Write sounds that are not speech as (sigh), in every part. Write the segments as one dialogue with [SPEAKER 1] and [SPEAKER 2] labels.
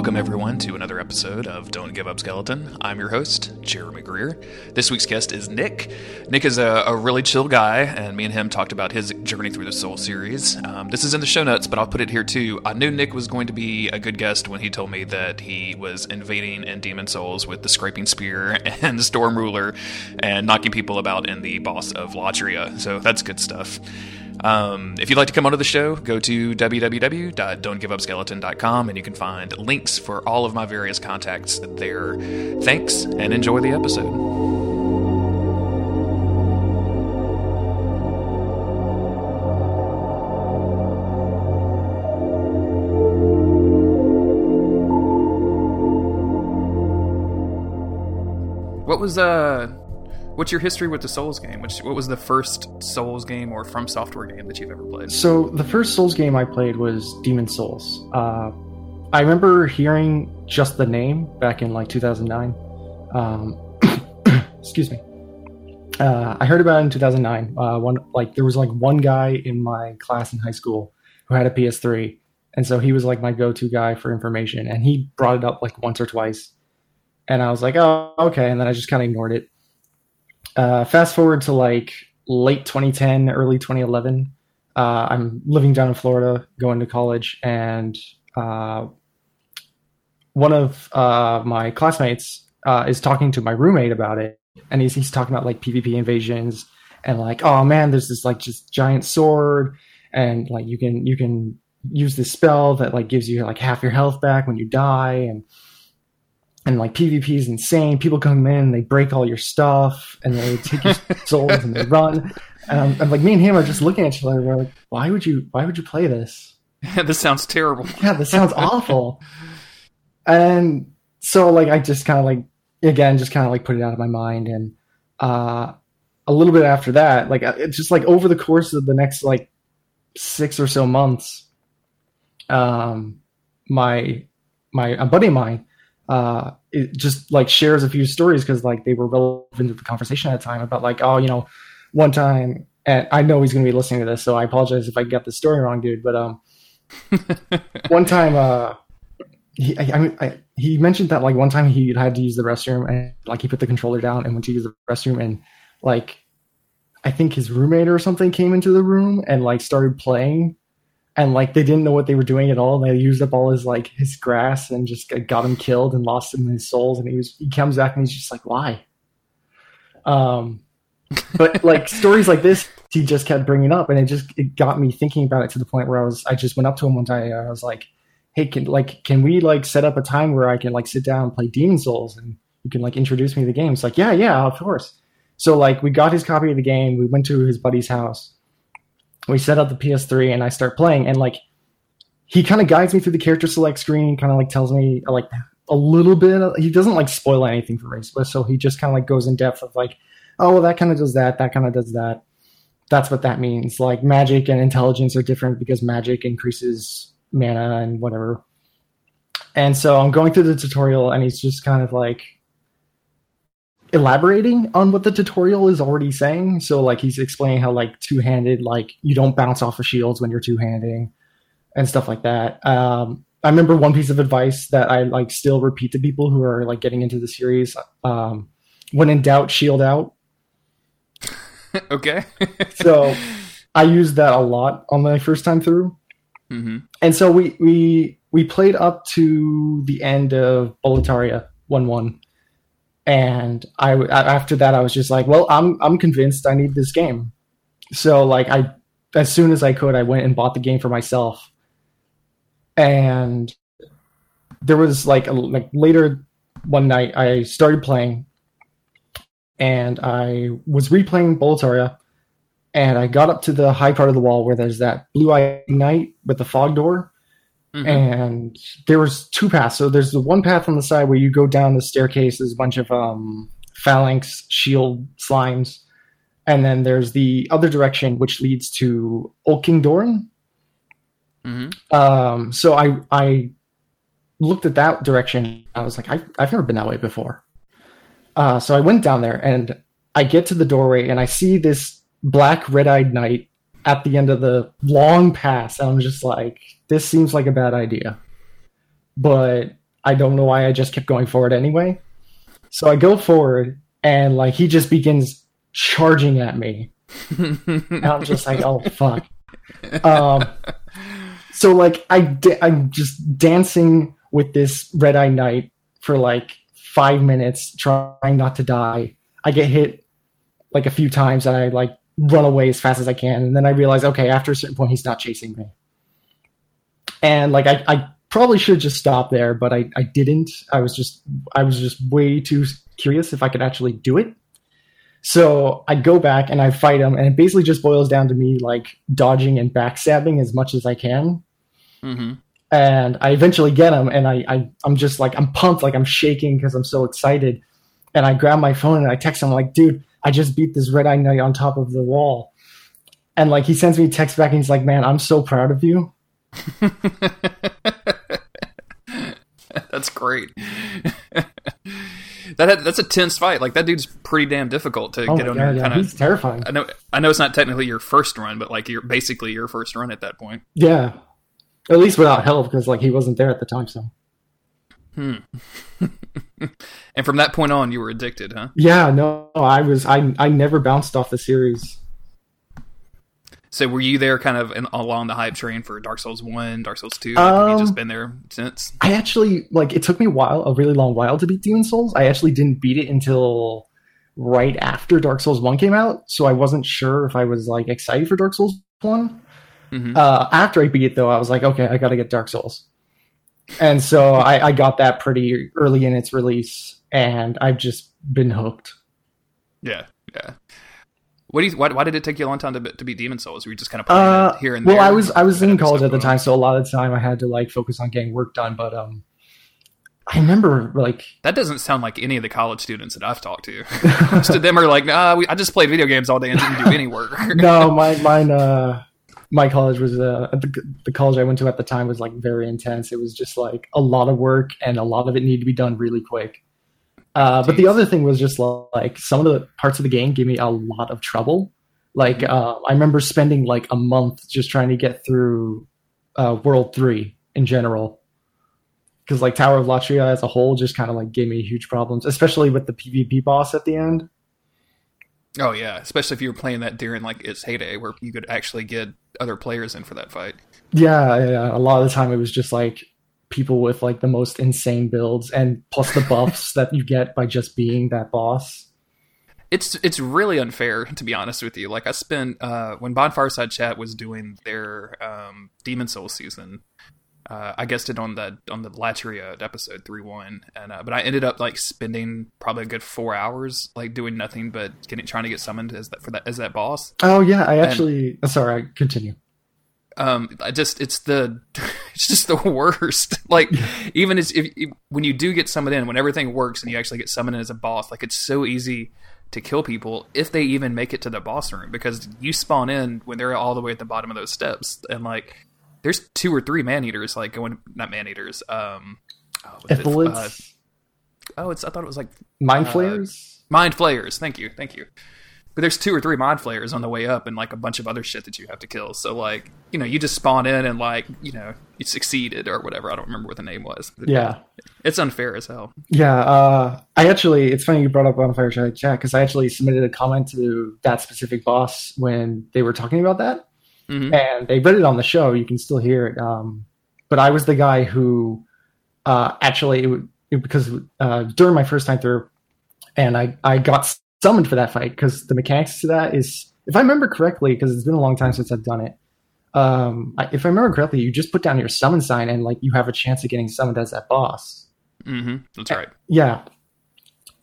[SPEAKER 1] Welcome, everyone, to another episode of Don't Give Up Skeleton. I'm your host, Jeremy Greer. This week's guest is Nick. Nick is a, a really chill guy, and me and him talked about his journey through the Soul series. Um, this is in the show notes, but I'll put it here too. I knew Nick was going to be a good guest when he told me that he was invading in Demon Souls with the Scraping Spear (laughs) and the Storm Ruler and knocking people about in the boss of Latria, so that's good stuff. Um, if you'd like to come onto the show, go to www.don'tgiveupskeleton.com and you can find links for all of my various contacts there. Thanks and enjoy the episode. What was uh what's your history with the Souls game? Which what was the first Souls game or From Software game that you've ever played?
[SPEAKER 2] So the first Souls game I played was Demon Souls. Uh, I remember hearing just the name back in like 2009. Um, (coughs) excuse me. Uh, I heard about it in 2009. Uh, one like there was like one guy in my class in high school who had a PS3, and so he was like my go-to guy for information, and he brought it up like once or twice, and I was like, oh okay, and then I just kind of ignored it. Uh, fast forward to like late 2010, early 2011. Uh, I'm living down in Florida, going to college, and uh, one of uh, my classmates uh, is talking to my roommate about it, and he's he's talking about like PvP invasions and like, oh man, there's this like just giant sword, and like you can you can use this spell that like gives you like half your health back when you die, and and like PvP is insane. People come in, they break all your stuff, and they take your (laughs) souls and they run. And, and like me and him are just looking at each other. We're like, why would you? Why would you play this? (laughs)
[SPEAKER 1] this sounds terrible.
[SPEAKER 2] Yeah, this sounds awful. And so like I just kind of like again just kind of like put it out of my mind. And uh, a little bit after that, like it's just like over the course of the next like six or so months, um, my my a buddy of mine uh, it just like shares a few stories because like they were relevant to the conversation at the time about like oh you know one time and I know he's gonna be listening to this so I apologize if I get the story wrong dude but um (laughs) one time uh he I, I mean I, he mentioned that like one time he had to use the restroom and like he put the controller down and went to use the restroom and like I think his roommate or something came into the room and like started playing and like they didn't know what they were doing at all. They used up all his like his grass and just got him killed and lost him his souls. And he was he comes back and he's just like, why? Um, but (laughs) like stories like this, he just kept bringing up, and it just it got me thinking about it to the point where I was I just went up to him one day. I was like, hey, can like can we like set up a time where I can like sit down and play Demon Souls and you can like introduce me to the game? It's like, yeah, yeah, of course. So like we got his copy of the game. We went to his buddy's house we set up the PS3 and I start playing and like he kind of guides me through the character select screen, kind of like tells me like a little bit. Of, he doesn't like spoil anything for but so he just kind of like goes in depth of like, oh, well, that kind of does that, that kind of does that. That's what that means. Like magic and intelligence are different because magic increases mana and whatever. And so I'm going through the tutorial and he's just kind of like elaborating on what the tutorial is already saying. So like he's explaining how like two handed, like you don't bounce off of shields when you're two handing and stuff like that. Um, I remember one piece of advice that I like still repeat to people who are like getting into the series. Um, when in doubt, shield out. (laughs)
[SPEAKER 1] okay. (laughs)
[SPEAKER 2] so I used that a lot on my first time through. Mm-hmm. And so we we we played up to the end of Boletaria one one and I after that I was just like, well, I'm I'm convinced I need this game. So like I as soon as I could, I went and bought the game for myself. And there was like a, like later one night I started playing and I was replaying Boletaria and I got up to the high part of the wall where there's that blue eye knight with the fog door Mm-hmm. And there was two paths. So there's the one path on the side where you go down the staircase. There's a bunch of um, phalanx shield slimes, and then there's the other direction which leads to Old King Doran. Mm-hmm. Um, so I I looked at that direction. I was like, I, I've never been that way before. Uh, so I went down there and I get to the doorway and I see this black red-eyed knight at the end of the long pass. And I'm just like, this seems like a bad idea. But I don't know why I just kept going forward anyway. So I go forward and like he just begins charging at me. and I'm just like, oh (laughs) fuck. Um, so like I da- I'm just dancing with this red eye knight for like five minutes, trying not to die. I get hit like a few times, and I like run away as fast as I can, and then I realize, okay, after a certain point, he's not chasing me. And like I, I probably should just stop there, but I, I didn't. I was just I was just way too curious if I could actually do it. So I go back and I fight him, and it basically just boils down to me like dodging and backstabbing as much as I can.
[SPEAKER 1] hmm
[SPEAKER 2] And I eventually get him, and I, I I'm just like I'm pumped, like I'm shaking because I'm so excited. And I grab my phone and I text him like, dude, I just beat this red eye knight on top of the wall. And like he sends me a text back and he's like, man, I'm so proud of you. (laughs)
[SPEAKER 1] that's great. that had, that's a tense fight. Like that dude's pretty damn difficult to
[SPEAKER 2] Oh
[SPEAKER 1] get on
[SPEAKER 2] god,
[SPEAKER 1] there.
[SPEAKER 2] yeah,
[SPEAKER 1] Kind
[SPEAKER 2] he's
[SPEAKER 1] of.
[SPEAKER 2] terrifying.
[SPEAKER 1] I know. I know it's not technically your first run, but like you're basically your first run at that point.
[SPEAKER 2] Yeah. At least without help, because like he wasn't there at the time. So
[SPEAKER 1] Hmm. (laughs) and from that point on, you were addicted, huh?
[SPEAKER 2] yeah, no, I was I I never bounced off the series.
[SPEAKER 1] So were you there, kind of in, along the hype train for Dark Souls One, Dark Souls Two? Like, have you
[SPEAKER 2] Um,
[SPEAKER 1] just been there since?
[SPEAKER 2] I actually like it took me a while, a really long while to beat Demon Souls. I actually didn't beat it until right after Dark Souls 1 came out, so I wasn't sure if I was like excited for Dark Souls 1.
[SPEAKER 1] hmm
[SPEAKER 2] Uh, after I beat it though, I was like, okay, I got to get Dark Souls. And so I, I got that pretty early in its release, and I've just been hooked.
[SPEAKER 1] Yeah, yeah. What do you? Why, why did it take you a long time to, be- to beat Demon Souls? Were you just kind of playing
[SPEAKER 2] Uh,
[SPEAKER 1] here and
[SPEAKER 2] well,
[SPEAKER 1] there?
[SPEAKER 2] I was I was in college at the time, so a lot of the time I had to like focus on getting work done. But um, I remember like
[SPEAKER 1] That doesn't sound like any of the college students that I've talked to. (laughs) Most of them are like, "Nah, we, I just played video games all day and didn't do any work." (laughs)
[SPEAKER 2] no, my mine uh my college was uh the, the college I went to at the time was like very intense. It was just like a lot of work and a lot of it needed to be done really quick. Uh, but the other thing was just like some of the parts of the game gave me a lot of trouble. Like uh, I remember spending like a month just trying to get through uh, World Three in general, because like Tower of Latria as a whole just kind of like gave me huge problems, especially with the PvP boss at the end.
[SPEAKER 1] oh yeah, especially if you were playing that during like its heyday, where you could actually get other players in for that fight.
[SPEAKER 2] Yeah, yeah. A lot of the time it was just like people with like the most insane builds and plus the buffs (laughs) that you get by just being that boss.
[SPEAKER 1] It's it's really unfair to be honest with you. Like I spent uh, when Bonfireside Chat was doing their um, Demon Soul season. Uh, I guessed it on the on the Latria episode three one, and uh, but I ended up like spending probably a good four hours like doing nothing but getting trying to get summoned as that for that as that boss.
[SPEAKER 2] Oh yeah, I actually. sorry, I continue.
[SPEAKER 1] Um i just it's the (laughs) it's just the worst. (laughs) Like even as if, if when you do get summoned in when everything works and you actually get summoned in as a boss like it's so easy to kill people if they even make it to the boss room because you spawn in when they're all the way at the bottom of those steps and like there's two or three man eaters like going not man eaters um oh, it? Uh, oh it's i thought it was like
[SPEAKER 2] mind
[SPEAKER 1] uh,
[SPEAKER 2] flayers.
[SPEAKER 1] mind flayers. Thank you. Thank you but there's two or three mind flayers on the way up and like a bunch of other shit that you have to kill so like you know you just spawn in and like you know you succeeded or whatever i don't remember what the name was
[SPEAKER 2] Yeah,
[SPEAKER 1] it's unfair as hell
[SPEAKER 2] yeah. Uh, I actually, it's funny you brought up on Fire Chat because I actually submitted a comment to that specific boss when they were talking about that.
[SPEAKER 1] hmm
[SPEAKER 2] and they read it on the show. You can still hear it. Um, but I was the guy who uh, actually it, it, because uh, during my first time through, and I I got summoned for that fight because the mechanics to that is, if I remember correctly, because it's been a long time since I've done it. Um, I, if I remember correctly, you just put down your summon sign and like you have a chance of getting summoned as that boss.
[SPEAKER 1] hmm that's right
[SPEAKER 2] Yeah.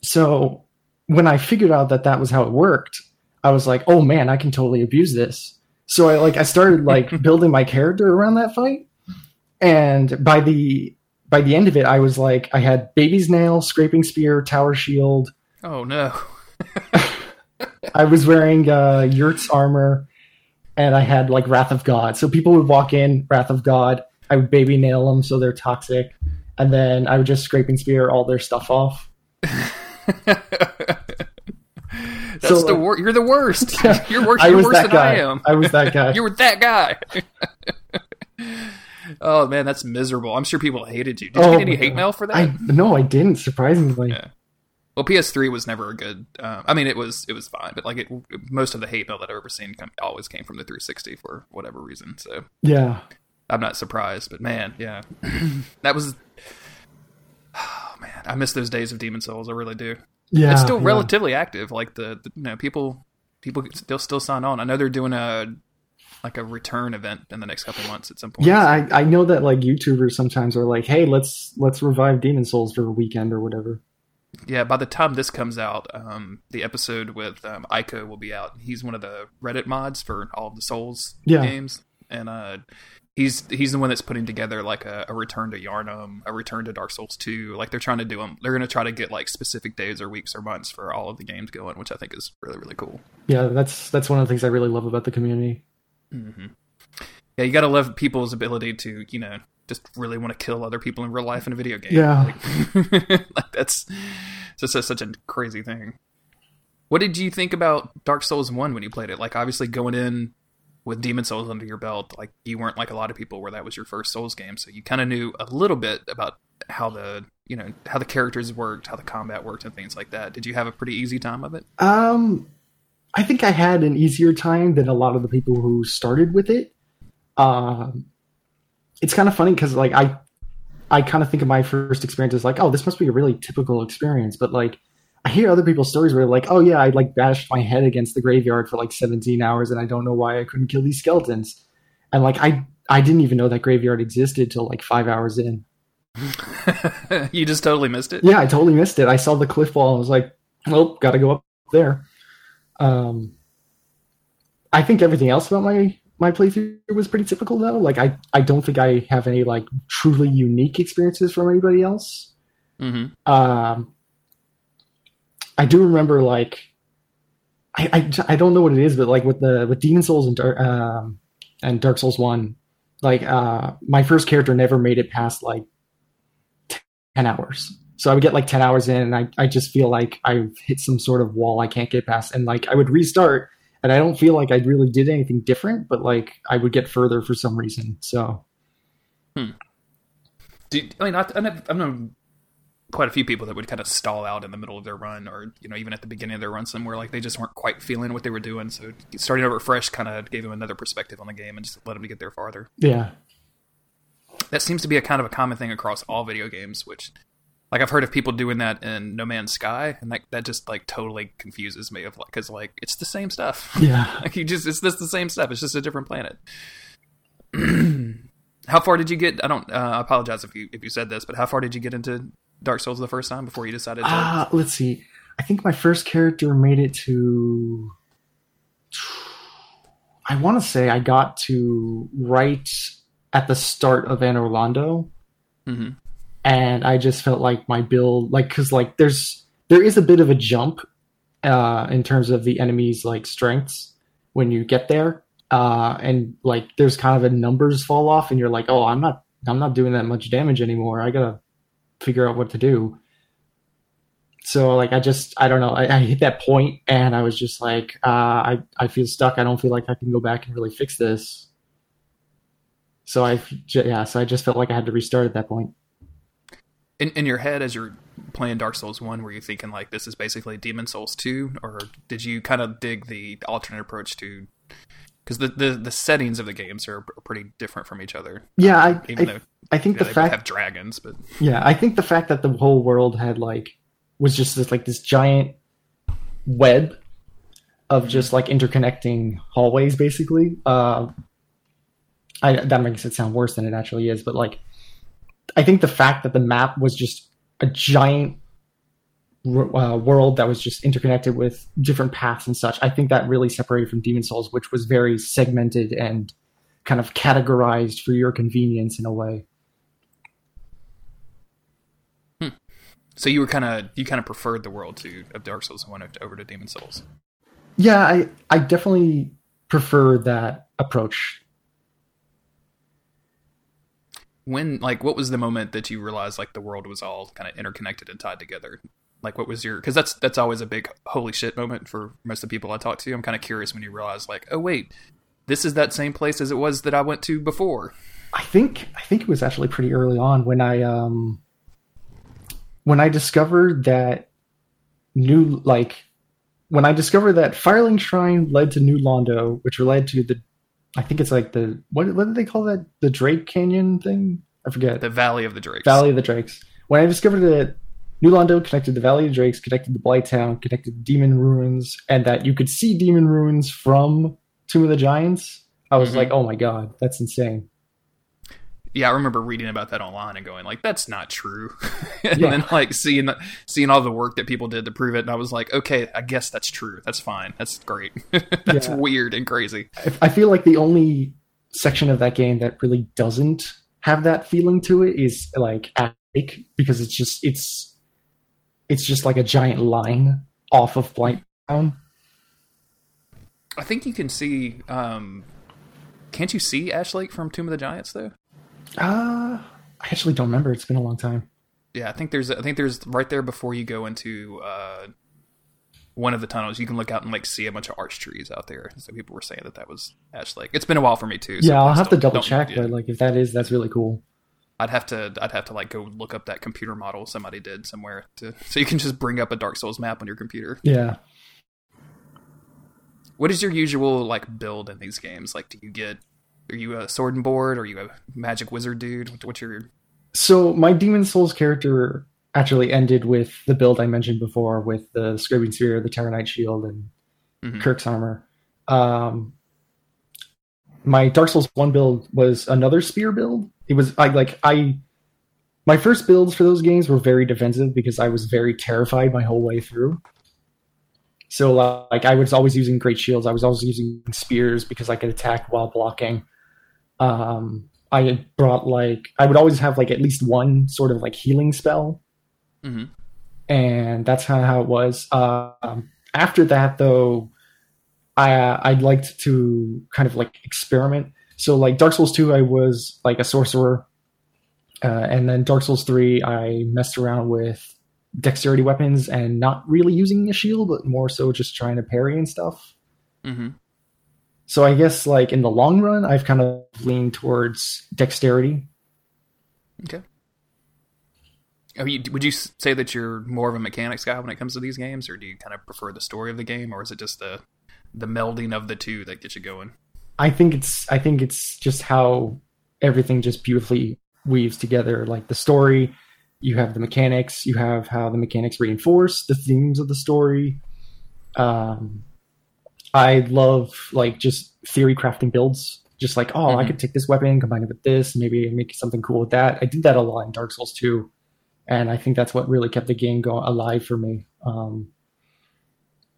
[SPEAKER 2] So when I figured out that that was how it worked, I was like, "Oh man, I can totally abuse this." So I like I started like (laughs) building my character around that fight, and by the by the end of it, I was like, I had baby's nail, scraping spear, tower shield.
[SPEAKER 1] oh no
[SPEAKER 2] I was wearing uh, Yurt's armor, and I had like Wrath of God. So people would walk in, Wrath of God. I would baby nail them so they're toxic, and then I would just scraping spear all their stuff off. (laughs)
[SPEAKER 1] that's
[SPEAKER 2] So,
[SPEAKER 1] the
[SPEAKER 2] like-
[SPEAKER 1] wor- you're the worst (laughs) (laughs) you're worse
[SPEAKER 2] I
[SPEAKER 1] you're
[SPEAKER 2] was
[SPEAKER 1] worse
[SPEAKER 2] that
[SPEAKER 1] than
[SPEAKER 2] guy.
[SPEAKER 1] i am
[SPEAKER 2] I was that guy.
[SPEAKER 1] you were that guy oh man, that's miserable. I'm sure people hated you. Did you
[SPEAKER 2] Oh
[SPEAKER 1] get any hate mail for that?
[SPEAKER 2] I no, I didn't. Surprisingly,
[SPEAKER 1] Yeah. Well, PS3 was never a good. Uh, I mean, it was it was fine, but like it, most of the hate mail that I've ever seen come, always came from the 360 for whatever reason. So
[SPEAKER 2] yeah,
[SPEAKER 1] I'm not surprised. But man, yeah, (clears throat) that was. Oh man, I miss those days of Demon Souls. I really do.
[SPEAKER 2] yeah.
[SPEAKER 1] it's still
[SPEAKER 2] yeah.
[SPEAKER 1] relatively active. Like the, the you know people people still still sign on. I know they're doing a like a return event in the next couple months at some point.
[SPEAKER 2] Yeah, I, I know that like YouTubers sometimes are like, "Hey, let's let's revive Demon Souls for a weekend or whatever."
[SPEAKER 1] Yeah, by the time this comes out, um, the episode with um, Ico will be out. He's one of the Reddit mods for all of the Souls
[SPEAKER 2] Yeah.
[SPEAKER 1] games, and uh, he's he's the one that's putting together like a, a return to Yharnam, a return to Dark Souls two. Like they're trying to do them. They're going to try to get like specific days or weeks or months for all of the games going, which I think is really really cool.
[SPEAKER 2] Yeah, that's that's one of the things I really love about the community.
[SPEAKER 1] hmm Yeah, you got to love people's ability to you know just really want to kill other people in real life in a video game.
[SPEAKER 2] Yeah.
[SPEAKER 1] like, (laughs) like that's just a, such a crazy thing. What did you think about Dark Souls One when you played it? Like, obviously going in with Demon Souls under your belt, like you weren't like a lot of people where that was your first Souls game, so you kind of knew a little bit about how the you know how the characters worked, how the combat worked, and things like that. Did you have a pretty easy time of it?
[SPEAKER 2] Um, I think I had an easier time than a lot of the people who started with it. Um, it's kind of funny because like I, I kind of think of my first experience as like, oh, this must be a really typical experience, but like. I hear other people's stories where like, oh yeah, I like bashed my head against the graveyard for like 17 hours and I don't know why I couldn't kill these skeletons. And like I I didn't even know that graveyard existed till like five hours in. (laughs)
[SPEAKER 1] you just totally missed it.
[SPEAKER 2] Yeah, I totally missed it. I saw the cliff wall and was like, well, gotta go up there. Um, I think everything else about my my playthrough was pretty typical though. Like I I don't think I have any like truly unique experiences from anybody else.
[SPEAKER 1] hmm
[SPEAKER 2] Um, I do remember like I, I I don't know what it is, but like with the with Demon Souls and Dark um and Dark Souls One, like uh my first character never made it past like ten hours. So I would get like ten hours in, and I I just feel like I've hit some sort of wall I can't get past, and like I would restart, and I don't feel like I really did anything different, but like I would get further for some reason. So hmm.
[SPEAKER 1] Do you- I mean, I, I know, I know quite a few people that would kind of stall out in the middle of their run, or you know, even at the beginning of their run somewhere, like they just weren't quite feeling what they were doing. So starting over fresh kind of gave them another perspective on the game and just let them get there farther.
[SPEAKER 2] yeah,
[SPEAKER 1] That seems to be a kind of a common thing across all video games, which. Like I've heard of people doing that in No Man's Sky, and that that just like totally confuses me. Of like, because like it's the same stuff. (laughs)
[SPEAKER 2] yeah.
[SPEAKER 1] Like you just it's just the same stuff. It's just a different planet. (clears throat) how far did you get? I don't. Uh, I apologize if you if you said this, but how far did you get into Dark Souls the first time before you decided to?
[SPEAKER 2] Uh, let's see. I think my first character made it to. I want to say I got to right at the start of Anor Londo,
[SPEAKER 1] Mhm.
[SPEAKER 2] And I just felt like my build, like, because like there's there is a bit of a jump uh, in terms of the enemy's like strengths when you get there, uh, and like there's kind of a numbers fall off, and you're like, oh, I'm not I'm not doing that much damage anymore. I gotta figure out what to do. So like i just i don't know I, I hit that point and i was just like uh, i i feel stuck. I don't feel like i can go back and really fix this. So i yeah so i just felt like i had to restart at that point
[SPEAKER 1] in in your head as you're playing Dark Souls One, were you thinking like this is basically Demon Souls Two, or did you kind of dig the alternate approach to? Because the, the the settings of the games are pretty different from each other.
[SPEAKER 2] yeah i
[SPEAKER 1] Even
[SPEAKER 2] i,
[SPEAKER 1] though
[SPEAKER 2] I think
[SPEAKER 1] yeah,
[SPEAKER 2] the
[SPEAKER 1] they
[SPEAKER 2] fact
[SPEAKER 1] have dragons, but
[SPEAKER 2] yeah i think the fact that the whole world had like was just this like this giant web of just like interconnecting hallways basically uh I, that makes it sound worse than it actually is but like i think the fact that the map was just a giant uh, world that was just interconnected with different paths and such i think that really separated from demon souls which was very segmented and kind of categorized for your convenience in a way
[SPEAKER 1] so you were kind of you kind of preferred the world to of Dark Souls One over to Demon Souls.
[SPEAKER 2] Yeah, I I definitely prefer that approach.
[SPEAKER 1] When like what was the moment that you realized like the world was all kind of interconnected and tied together? Like what was your because that's that's always a big holy shit moment for most of the people i talk to. I'm kind of curious when you realize like oh wait this is that same place as it was that i went to before.
[SPEAKER 2] I think I think it was actually pretty early on when I um when I discovered that new like when I discovered that Firelink Shrine led to New Londo, which led to the I think it's like the what what did they call that? The Drake Canyon thing? I forget.
[SPEAKER 1] The Valley of the Drakes.
[SPEAKER 2] Valley of the Drakes. When I discovered that New Londo connected the Valley of Drakes, connected the Blighttown, connected Demon Ruins, and that you could see Demon Ruins from Tomb of the Giants, I was
[SPEAKER 1] Mhm.
[SPEAKER 2] like, oh my god, that's insane.
[SPEAKER 1] Yeah, I remember reading about that online and going like, "That's not true," (laughs) and
[SPEAKER 2] Yeah.
[SPEAKER 1] then like seeing seeing all the work that people did to prove it, and I was like, "Okay, I guess that's true. That's fine. That's great. (laughs) that's
[SPEAKER 2] Yeah.
[SPEAKER 1] weird and crazy."
[SPEAKER 2] I- I feel like the only section of that game that really doesn't have that feeling to it is like Attic, because it's just it's it's just like a giant line off of Blighttown.
[SPEAKER 1] I think you can see. um Can't you see Ash Lake from Tomb of the Giants though?
[SPEAKER 2] Uh I actually don't remember. It's been a long time.
[SPEAKER 1] Yeah, I think there's. I think there's right there before you go into uh one of the tunnels. You can look out and like see a bunch of arch trees out there. So people were saying that that was Ash Lake. It's been a while for me too. so
[SPEAKER 2] yeah, I'll have to double check, but like if that is, that's really cool.
[SPEAKER 1] I'd have to I'd have to like go look up that computer model somebody did somewhere to so you can just bring up a Dark Souls map on your computer.
[SPEAKER 2] Yeah.
[SPEAKER 1] What is your usual like build in these games? Like do you get are you a sword and board? Are you a magic wizard dude? What's your
[SPEAKER 2] So my Demon Souls character actually ended with the build I mentioned before, with the Scraping Spear, the Terranite Shield, and
[SPEAKER 1] Mhm.
[SPEAKER 2] Kirk's armor. Um, my Dark Souls one build was another spear build. It was I like I. My first builds for those games were very defensive because I was very terrified my whole way through. So like I was always using great shields. I was always using spears because I could attack while blocking. Um, I brought like I would always have like at least one sort of like healing spell,
[SPEAKER 1] Mhm.
[SPEAKER 2] and that's kind of how it was. Um, after that, though, I I liked to kind of like experiment. So like Dark Souls two, I was like a sorcerer, uh, and then Dark Souls three, I messed around with dexterity weapons and not really using a shield, but more so just trying to parry and stuff.
[SPEAKER 1] Mhm.
[SPEAKER 2] So I guess like in the long run, I've kind of leaned towards dexterity.
[SPEAKER 1] Okay. I mean, would you say that you're more of a mechanics guy when it comes to these games, or do you kind of prefer the story of the game, or is it just the the melding of the two that gets you going?
[SPEAKER 2] I think it's I think it's just how everything just beautifully weaves together. Like the story, you have the mechanics, you have how the mechanics reinforce the themes of the story. Um, I love like just theory crafting builds. Just like, oh, I
[SPEAKER 1] Mhm.
[SPEAKER 2] could take this weapon, combine it with this, maybe make something cool with that. I did that a lot in Dark Souls 2, and I think that's what really kept the game going alive for me. Um,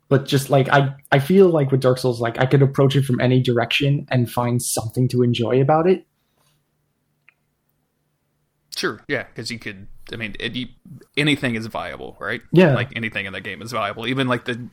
[SPEAKER 2] but just like I, I feel like with Dark Souls, like I could approach it from any direction and find something to enjoy about it.
[SPEAKER 1] Sure, yeah, because you could. I mean, it, you, anything is viable, right?
[SPEAKER 2] Yeah.
[SPEAKER 1] like anything in the game is viable. Even like the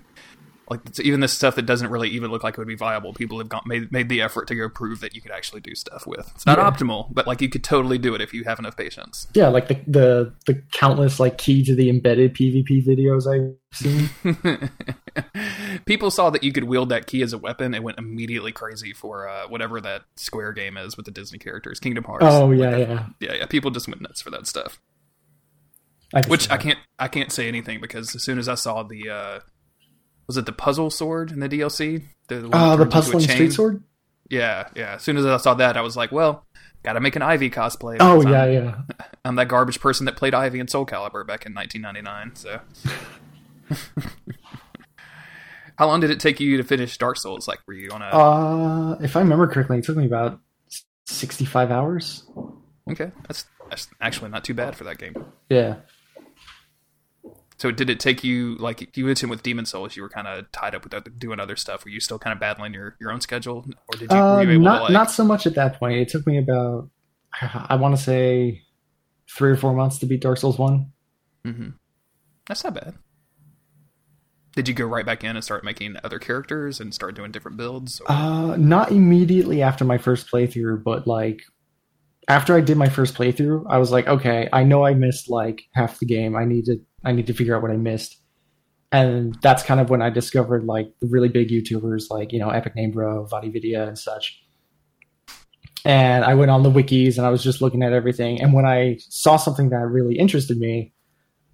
[SPEAKER 1] like even this stuff that doesn't really even look like it would be viable. People have gone, made made the effort to go prove that you could actually do stuff with. It's not
[SPEAKER 2] Yeah.
[SPEAKER 1] optimal, but like you could totally do it if you have enough patience.
[SPEAKER 2] Yeah, like the the the countless like key to the embedded PvP videos I've seen. (laughs)
[SPEAKER 1] People saw that you could wield that key as a weapon and went immediately crazy for uh, whatever that Square game is with the Disney characters, Kingdom Hearts.
[SPEAKER 2] oh yeah, yeah.
[SPEAKER 1] yeah, yeah. People just went nuts for that stuff.
[SPEAKER 2] I
[SPEAKER 1] Which I can't I can't say anything because as soon as I saw the uh was it the puzzle sword in the DLC? The,
[SPEAKER 2] Oh, the puzzling street sword.
[SPEAKER 1] Yeah, yeah. As soon as I saw that, I was like, well, gotta make an Ivy cosplay.
[SPEAKER 2] Oh yeah,
[SPEAKER 1] I'm,
[SPEAKER 2] yeah. (laughs)
[SPEAKER 1] I'm that garbage person that played Ivy in Soul Calibur back in 1999. So, (laughs) how long did it take you to finish Dark Souls? Like, were you on a
[SPEAKER 2] Uh, if I remember correctly, it took me about sixty-five hours.
[SPEAKER 1] okay? That's that's actually not too bad for that game.
[SPEAKER 2] Yeah.
[SPEAKER 1] So, did it take you like you mentioned with Demon Souls? You were kind of tied up with other, doing other stuff. Were you still kind of battling your, your own schedule, or did you,
[SPEAKER 2] Uh,
[SPEAKER 1] you able
[SPEAKER 2] not
[SPEAKER 1] like?
[SPEAKER 2] not so much at that point. It took me about I want to say three or four months to beat Dark Souls one.
[SPEAKER 1] Mm-hmm. That's not bad. Did you go right back in and start making other characters and start doing different builds? Or?
[SPEAKER 2] Uh, not immediately after my first playthrough, but like after I did my first playthrough, I was like, okay, I know I missed like half the game. I need to I need to figure out what I missed. And that's kind of when I discovered like the really big YouTubers like, you know, Epic Name Bro, VaatiVidya and such. and I went on the wikis and I was just looking at everything. And when I saw something that really interested me,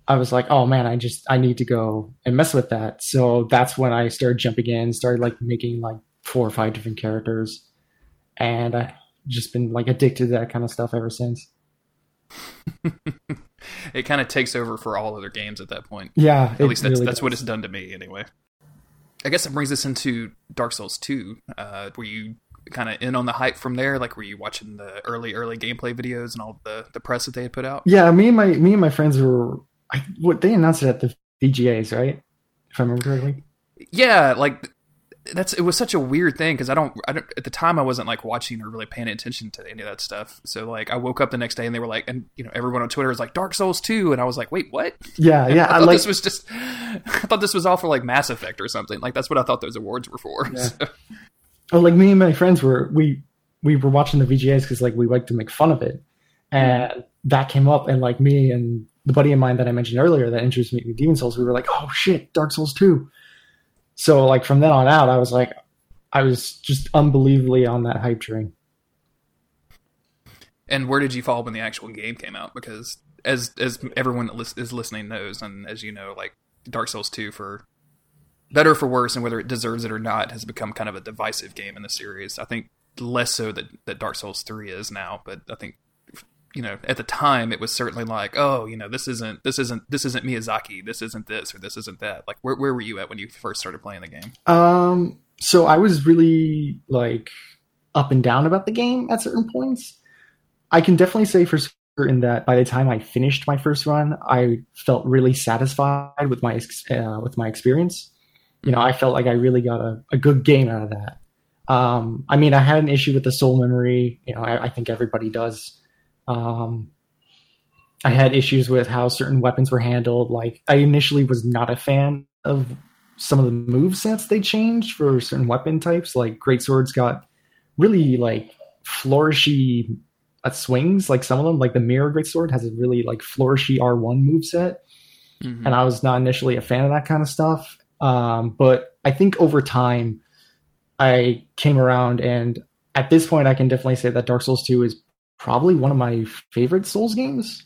[SPEAKER 2] I was like, oh man, I just I need to go and mess with that. So that's when I started jumping in, started like making like four or five different characters, and I just been like addicted to that kind of stuff ever since. (laughs)
[SPEAKER 1] it kind of takes over for all other games at that point.
[SPEAKER 2] Yeah,
[SPEAKER 1] at least that's really that's what it's done to me anyway. I guess it brings us into Dark Souls 2. Uh, were you kind of in on the hype from there? Like, were you watching the early early gameplay videos and all the the press that they had put out?
[SPEAKER 2] Yeah, me and my me and my friends were. I, what they announced it at the VGAs, right? If I remember correctly.
[SPEAKER 1] Yeah, like that's it was such a weird thing because I don't, I don't at the time I wasn't like watching or really paying attention to any of that stuff. So like I woke up the next day and they were like, and you know everyone on Twitter was like Dark Souls two, and I was like, wait, what?
[SPEAKER 2] Yeah, (laughs) yeah.
[SPEAKER 1] I, I thought like, this was just, (laughs) I thought this was all for like Mass Effect or something. Like that's what I thought those awards were for. Yeah. (laughs) So.
[SPEAKER 2] Oh, like me and my friends were we we were watching the VGAs because like we like to make fun of it, and that came up, and like me and the buddy of mine that I mentioned earlier that introduced me to Demon Souls, we were like, oh shit, Dark Souls two. So like from then on out, I was like, I was just unbelievably on that hype train.
[SPEAKER 1] And where did you fall when the actual game came out? Because as as everyone that is listening knows, and as you know, like Dark Souls two for better for worse, and whether it deserves it or not, has become kind of a divisive game in the series. I think less so that that Dark Souls three is now, but I think you know at the time it was certainly like, oh, you know, this isn't this isn't this isn't Miyazaki, this isn't this or this isn't that. Like, where where were you at when you first started playing the game?
[SPEAKER 2] Um, so I was really like up and down about the game at certain points. I can definitely say for certain that by the time I finished my first run, I felt really satisfied with my uh, with my experience. You know, I felt like I really got a, a good game out of that. Um, I mean, I had an issue with the soul memory. You know, I, I think everybody does. Um, I had issues with how certain weapons were handled. Like, I initially was not a fan of some of the move sets they changed for certain weapon types. Like great swords got really like flourishy uh, swings. Like some of them, like the mirror great sword has a really like flourishy R one move set, mm-hmm. and I was not initially a fan of that kind of stuff. Um, but I think over time, I came around, and at this point, I can definitely say that Dark Souls two is probably one of my favorite Souls games.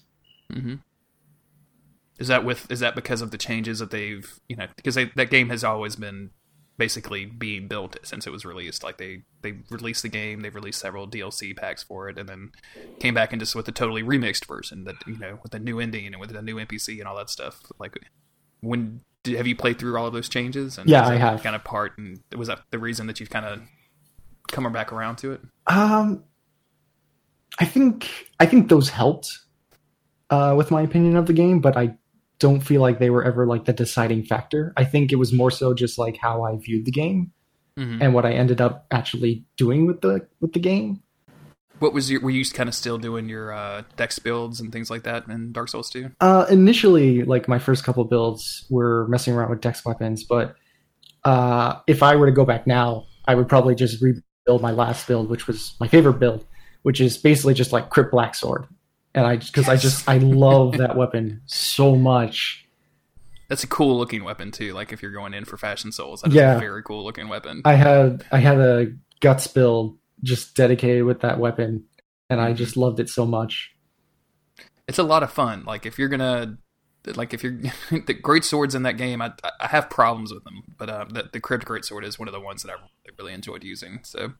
[SPEAKER 1] Mm-hmm. Is that with is that because of the changes that they've you know because they, that game has always been basically being built since it was released. Like they they released the game, they released several DLC packs for it, and then came back and just with a totally remixed version that you know with a new ending and with a new NPC and all that stuff. Like when did, have you played through all of those changes? And
[SPEAKER 2] yeah, I have.
[SPEAKER 1] Kind of part, and was that the reason that you've kind of come back around to it?
[SPEAKER 2] Um, I think I think those helped uh, with my opinion of the game, but I don't feel like they were ever like the deciding factor. I think it was more so just like how I viewed the game mm-hmm. and what I ended up actually doing with the with the game.
[SPEAKER 1] What was your? Were you kind of still doing your uh, dex builds and things like that in Dark Souls 2?
[SPEAKER 2] Uh, initially, like my first couple builds were messing around with dex weapons, but uh, if I were to go back now, I would probably just rebuild my last build, which was my favorite build, which is basically just like Crypt Black Sword and I because yes. I just I love that (laughs) weapon so much.
[SPEAKER 1] That's a cool looking weapon too. Like if you're going in for Fashion Souls, that's yeah. a very cool looking weapon.
[SPEAKER 2] I had I had a guts build just dedicated with that weapon, and I just loved it so much.
[SPEAKER 1] It's a lot of fun. Like if you're gonna like if you're (laughs) the great swords in that game, I I have problems with them, but uh, the the crypt great sword is one of the ones that I really enjoyed using. So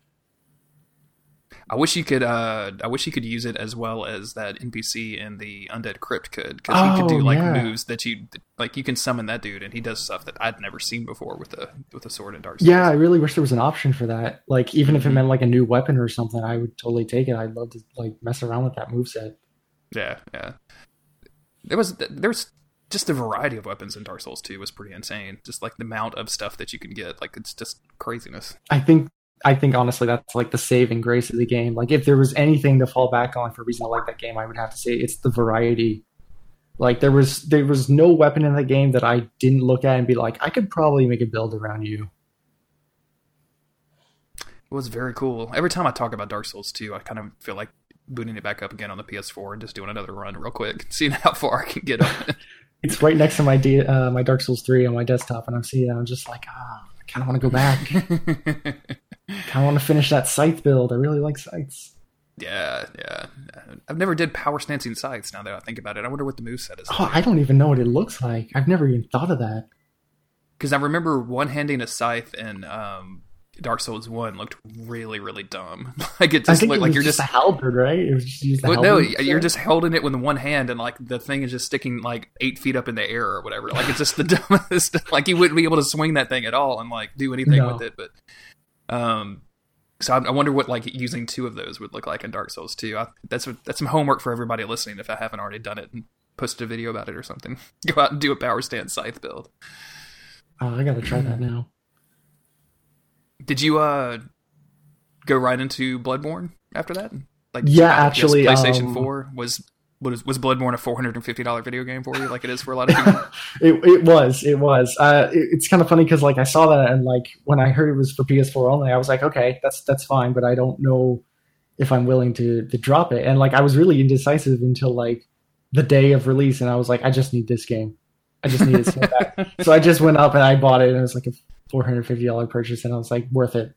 [SPEAKER 1] I wish you could. Uh, I wish you could use it as well as that NPC in the Undead Crypt could, because oh, he could do like yeah. moves that you like. You can summon that dude, and he does stuff that I'd never seen before with a with a sword and Dark Souls.
[SPEAKER 2] Yeah, I really wish there was an option for that. Like, even if it mm-hmm. meant like a new weapon or something, I would totally take it. I'd love to like mess around with that move set.
[SPEAKER 1] Yeah, yeah. There was there was just the variety of weapons in Dark Souls 2 was pretty insane. Just like the amount of stuff that you can get, like it's just craziness.
[SPEAKER 2] I think I think honestly that's like the saving grace of the game. Like if there was anything to fall back on for a reason to like that game, I would have to say it's the variety. Like there was there was no weapon in the game that I didn't look at and be like, I could probably make a build around you.
[SPEAKER 1] It was very cool. Every time I talk about Dark Souls 2, I kind of feel like booting it back up again on the PS4 and just doing another run real quick, (laughs) seeing how far I can get on it. (laughs)
[SPEAKER 2] it's right next to my D, uh, my Dark Souls 3 on my desktop, and I'm seeing it. I'm just like, ah, I kind of want to go back. (laughs) kind of want to finish that scythe build. I really like scythes.
[SPEAKER 1] Yeah, yeah. I've never did power stancing scythes. Now that I think about it, I wonder what the move set is.
[SPEAKER 2] Oh, I don't even know what it looks like. I've never even thought of that.
[SPEAKER 1] Because I remember one handing a scythe in um, Dark Souls One looked really, really dumb. (laughs) like it just looked like you're just,
[SPEAKER 2] just a halberd, right? It was just used the
[SPEAKER 1] well, no, you're
[SPEAKER 2] set?
[SPEAKER 1] just holding it with one hand, and like the thing is just sticking like eight feet up in the air or whatever. Like it's just the (laughs) dumbest. like you wouldn't be able to swing that thing at all and like do anything
[SPEAKER 2] No.
[SPEAKER 1] with it. But um, so I, I wonder what like using two of those would look like in Dark Souls 2. I, that's what, that's some homework for everybody listening if I haven't already done it and posted a video about it or something. (laughs) Go out and do a power stance scythe build.
[SPEAKER 2] Oh, I gotta try that now.
[SPEAKER 1] Did you uh go right into Bloodborne after that? Like
[SPEAKER 2] Yeah, actually,
[SPEAKER 1] PlayStation
[SPEAKER 2] um,
[SPEAKER 1] Four was was was Bloodborne a four hundred and fifty dollar video game for you, like it is for a lot of people? (laughs)
[SPEAKER 2] it, it was it was. Uh, it, it's kind of funny because like i saw that and like when i heard it was for ps4 only i was like okay that's that's fine but i don't know if i'm willing to to drop it. And like i was really indecisive until like the day of release and i was like i just need this game. I just need it so bad so i just went up and i bought it and it was like a $450 purchase and i was like worth it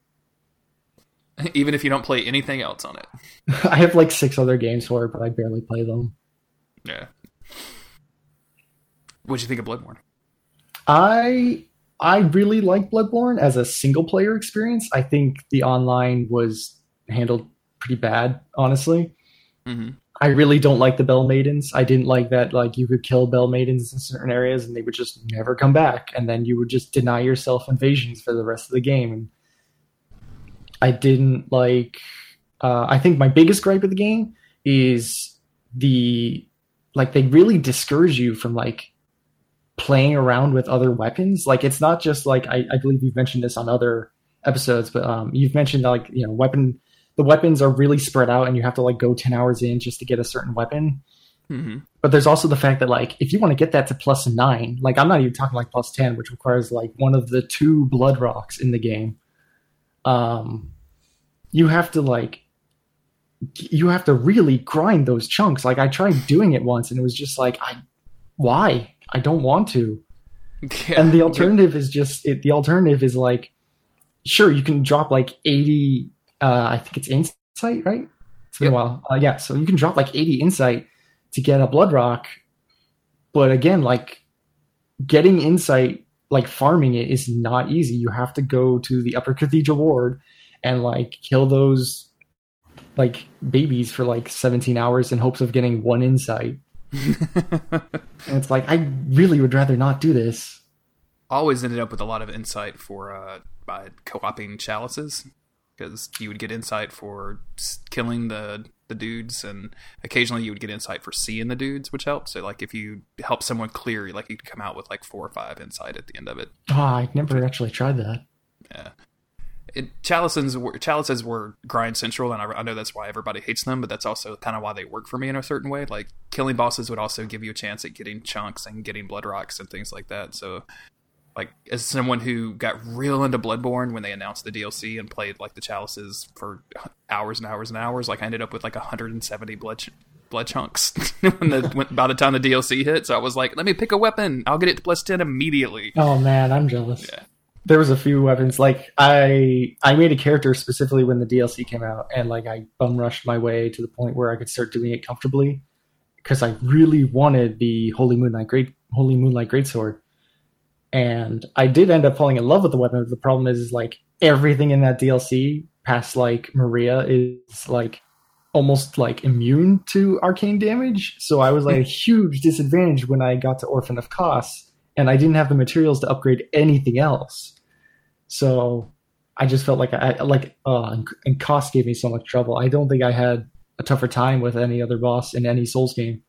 [SPEAKER 2] (laughs)
[SPEAKER 1] Even if you don't play anything else on it. (laughs)
[SPEAKER 2] i have like six other games for it but i barely play them
[SPEAKER 1] Yeah. What'd you think of Bloodborne?
[SPEAKER 2] I I really like Bloodborne as a single player experience. I think the online was handled pretty bad, honestly.
[SPEAKER 1] Mm-hmm.
[SPEAKER 2] I really don't like the Bell Maidens. I didn't like that like you could kill Bell Maidens in certain areas and they would just never come back and then you would just deny yourself invasions for the rest of the game. And I didn't like uh, I think my biggest gripe of the game is the like they really discourage you from like playing around with other weapons. Like it's not just like I, I believe you've mentioned this on other episodes, but um, you've mentioned like you know weapon the weapons are really spread out and you have to like go 10 hours in just to get a certain weapon
[SPEAKER 1] hmm
[SPEAKER 2] but there's also the fact that like if you want to get that to plus nine like i'm not even talking like plus 10 which requires like one of the two blood rocks in the game um you have to like you have to really grind those chunks. Like i tried doing it once and it was just like i why? I don't want to. (laughs)
[SPEAKER 1] Yeah.
[SPEAKER 2] and the alternative is just it, the alternative is like sure you can drop like 80 uh i think it's insight right? It's been
[SPEAKER 1] Yep.
[SPEAKER 2] a while. Uh, yeah so you can drop like 80 insight to get a blood rock. But again like getting insight like farming it is not easy. You have to go to the upper cathedral ward and like kill those like babies for like 17 hours in hopes of getting one insight. (laughs) And it's like i really would rather not do this.
[SPEAKER 1] Always ended up with a lot of insight for uh, by co-oping chalices because you would get insight for killing the the dudes and occasionally you would get insight for seeing the dudes which helps. So like if you help someone clear like you could come out with like four or five insight at the end of it.
[SPEAKER 2] Oh, I never actually tried that.
[SPEAKER 1] yeah. It, chalices were chalices were grind central and I, I know that's why everybody hates them but that's also kind of why they work for me in a certain way. Like killing bosses would also give you a chance at getting chunks and getting blood rocks and things like that. So like as someone who got real into Bloodborne when they announced the DLC and played like the chalices for hours and hours and hours, like I ended up with like 170 blood ch- blood chunks (laughs) when the when, by the time the DLC hit. So I was like, let me pick a weapon. I'll get it to plus 10 immediately.
[SPEAKER 2] Oh man, I'm jealous.
[SPEAKER 1] Yeah.
[SPEAKER 2] There was a few weapons like I I made a character specifically when the DLC came out, and like I bum rushed my way to the point where I could start doing it comfortably because I really wanted the Holy Moonlight Great Holy Moonlight Greatsword, and I did end up falling in love with the weapon. The problem is, is like everything in that DLC past like Maria is like almost like immune to arcane damage. So I was like a (laughs) huge disadvantage when I got to Orphan of Kos, and I didn't have the materials to upgrade anything else. So I just felt like I like uh, and, Kos gave me so much trouble. I don't think I had a tougher time with any other boss in any Souls game.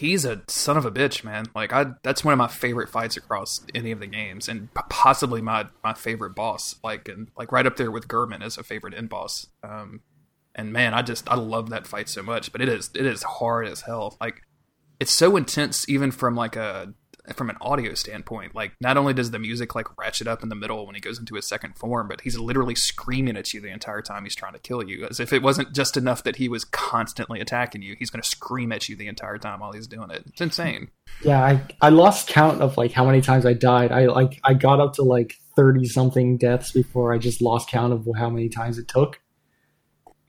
[SPEAKER 1] He's a son of a bitch, man. Like I, that's one of my favorite fights across any of the games, and p- possibly my my favorite boss. Like and like right up there with Gehrman as a favorite end boss. Um, and man, I just I love that fight so much. But it is it is hard as hell. Like it's so intense, even from like a from an audio standpoint. Like not only does the music like ratchet up in the middle when he goes into his second form, but he's literally screaming at you the entire time he's trying to kill you. As if it wasn't just enough that he was constantly attacking you, he's going to scream at you the entire time while he's doing it. It's insane.
[SPEAKER 2] Yeah, I I lost count of like how many times I died. I like I got up to like thirty something deaths before I just lost count of how many times it took.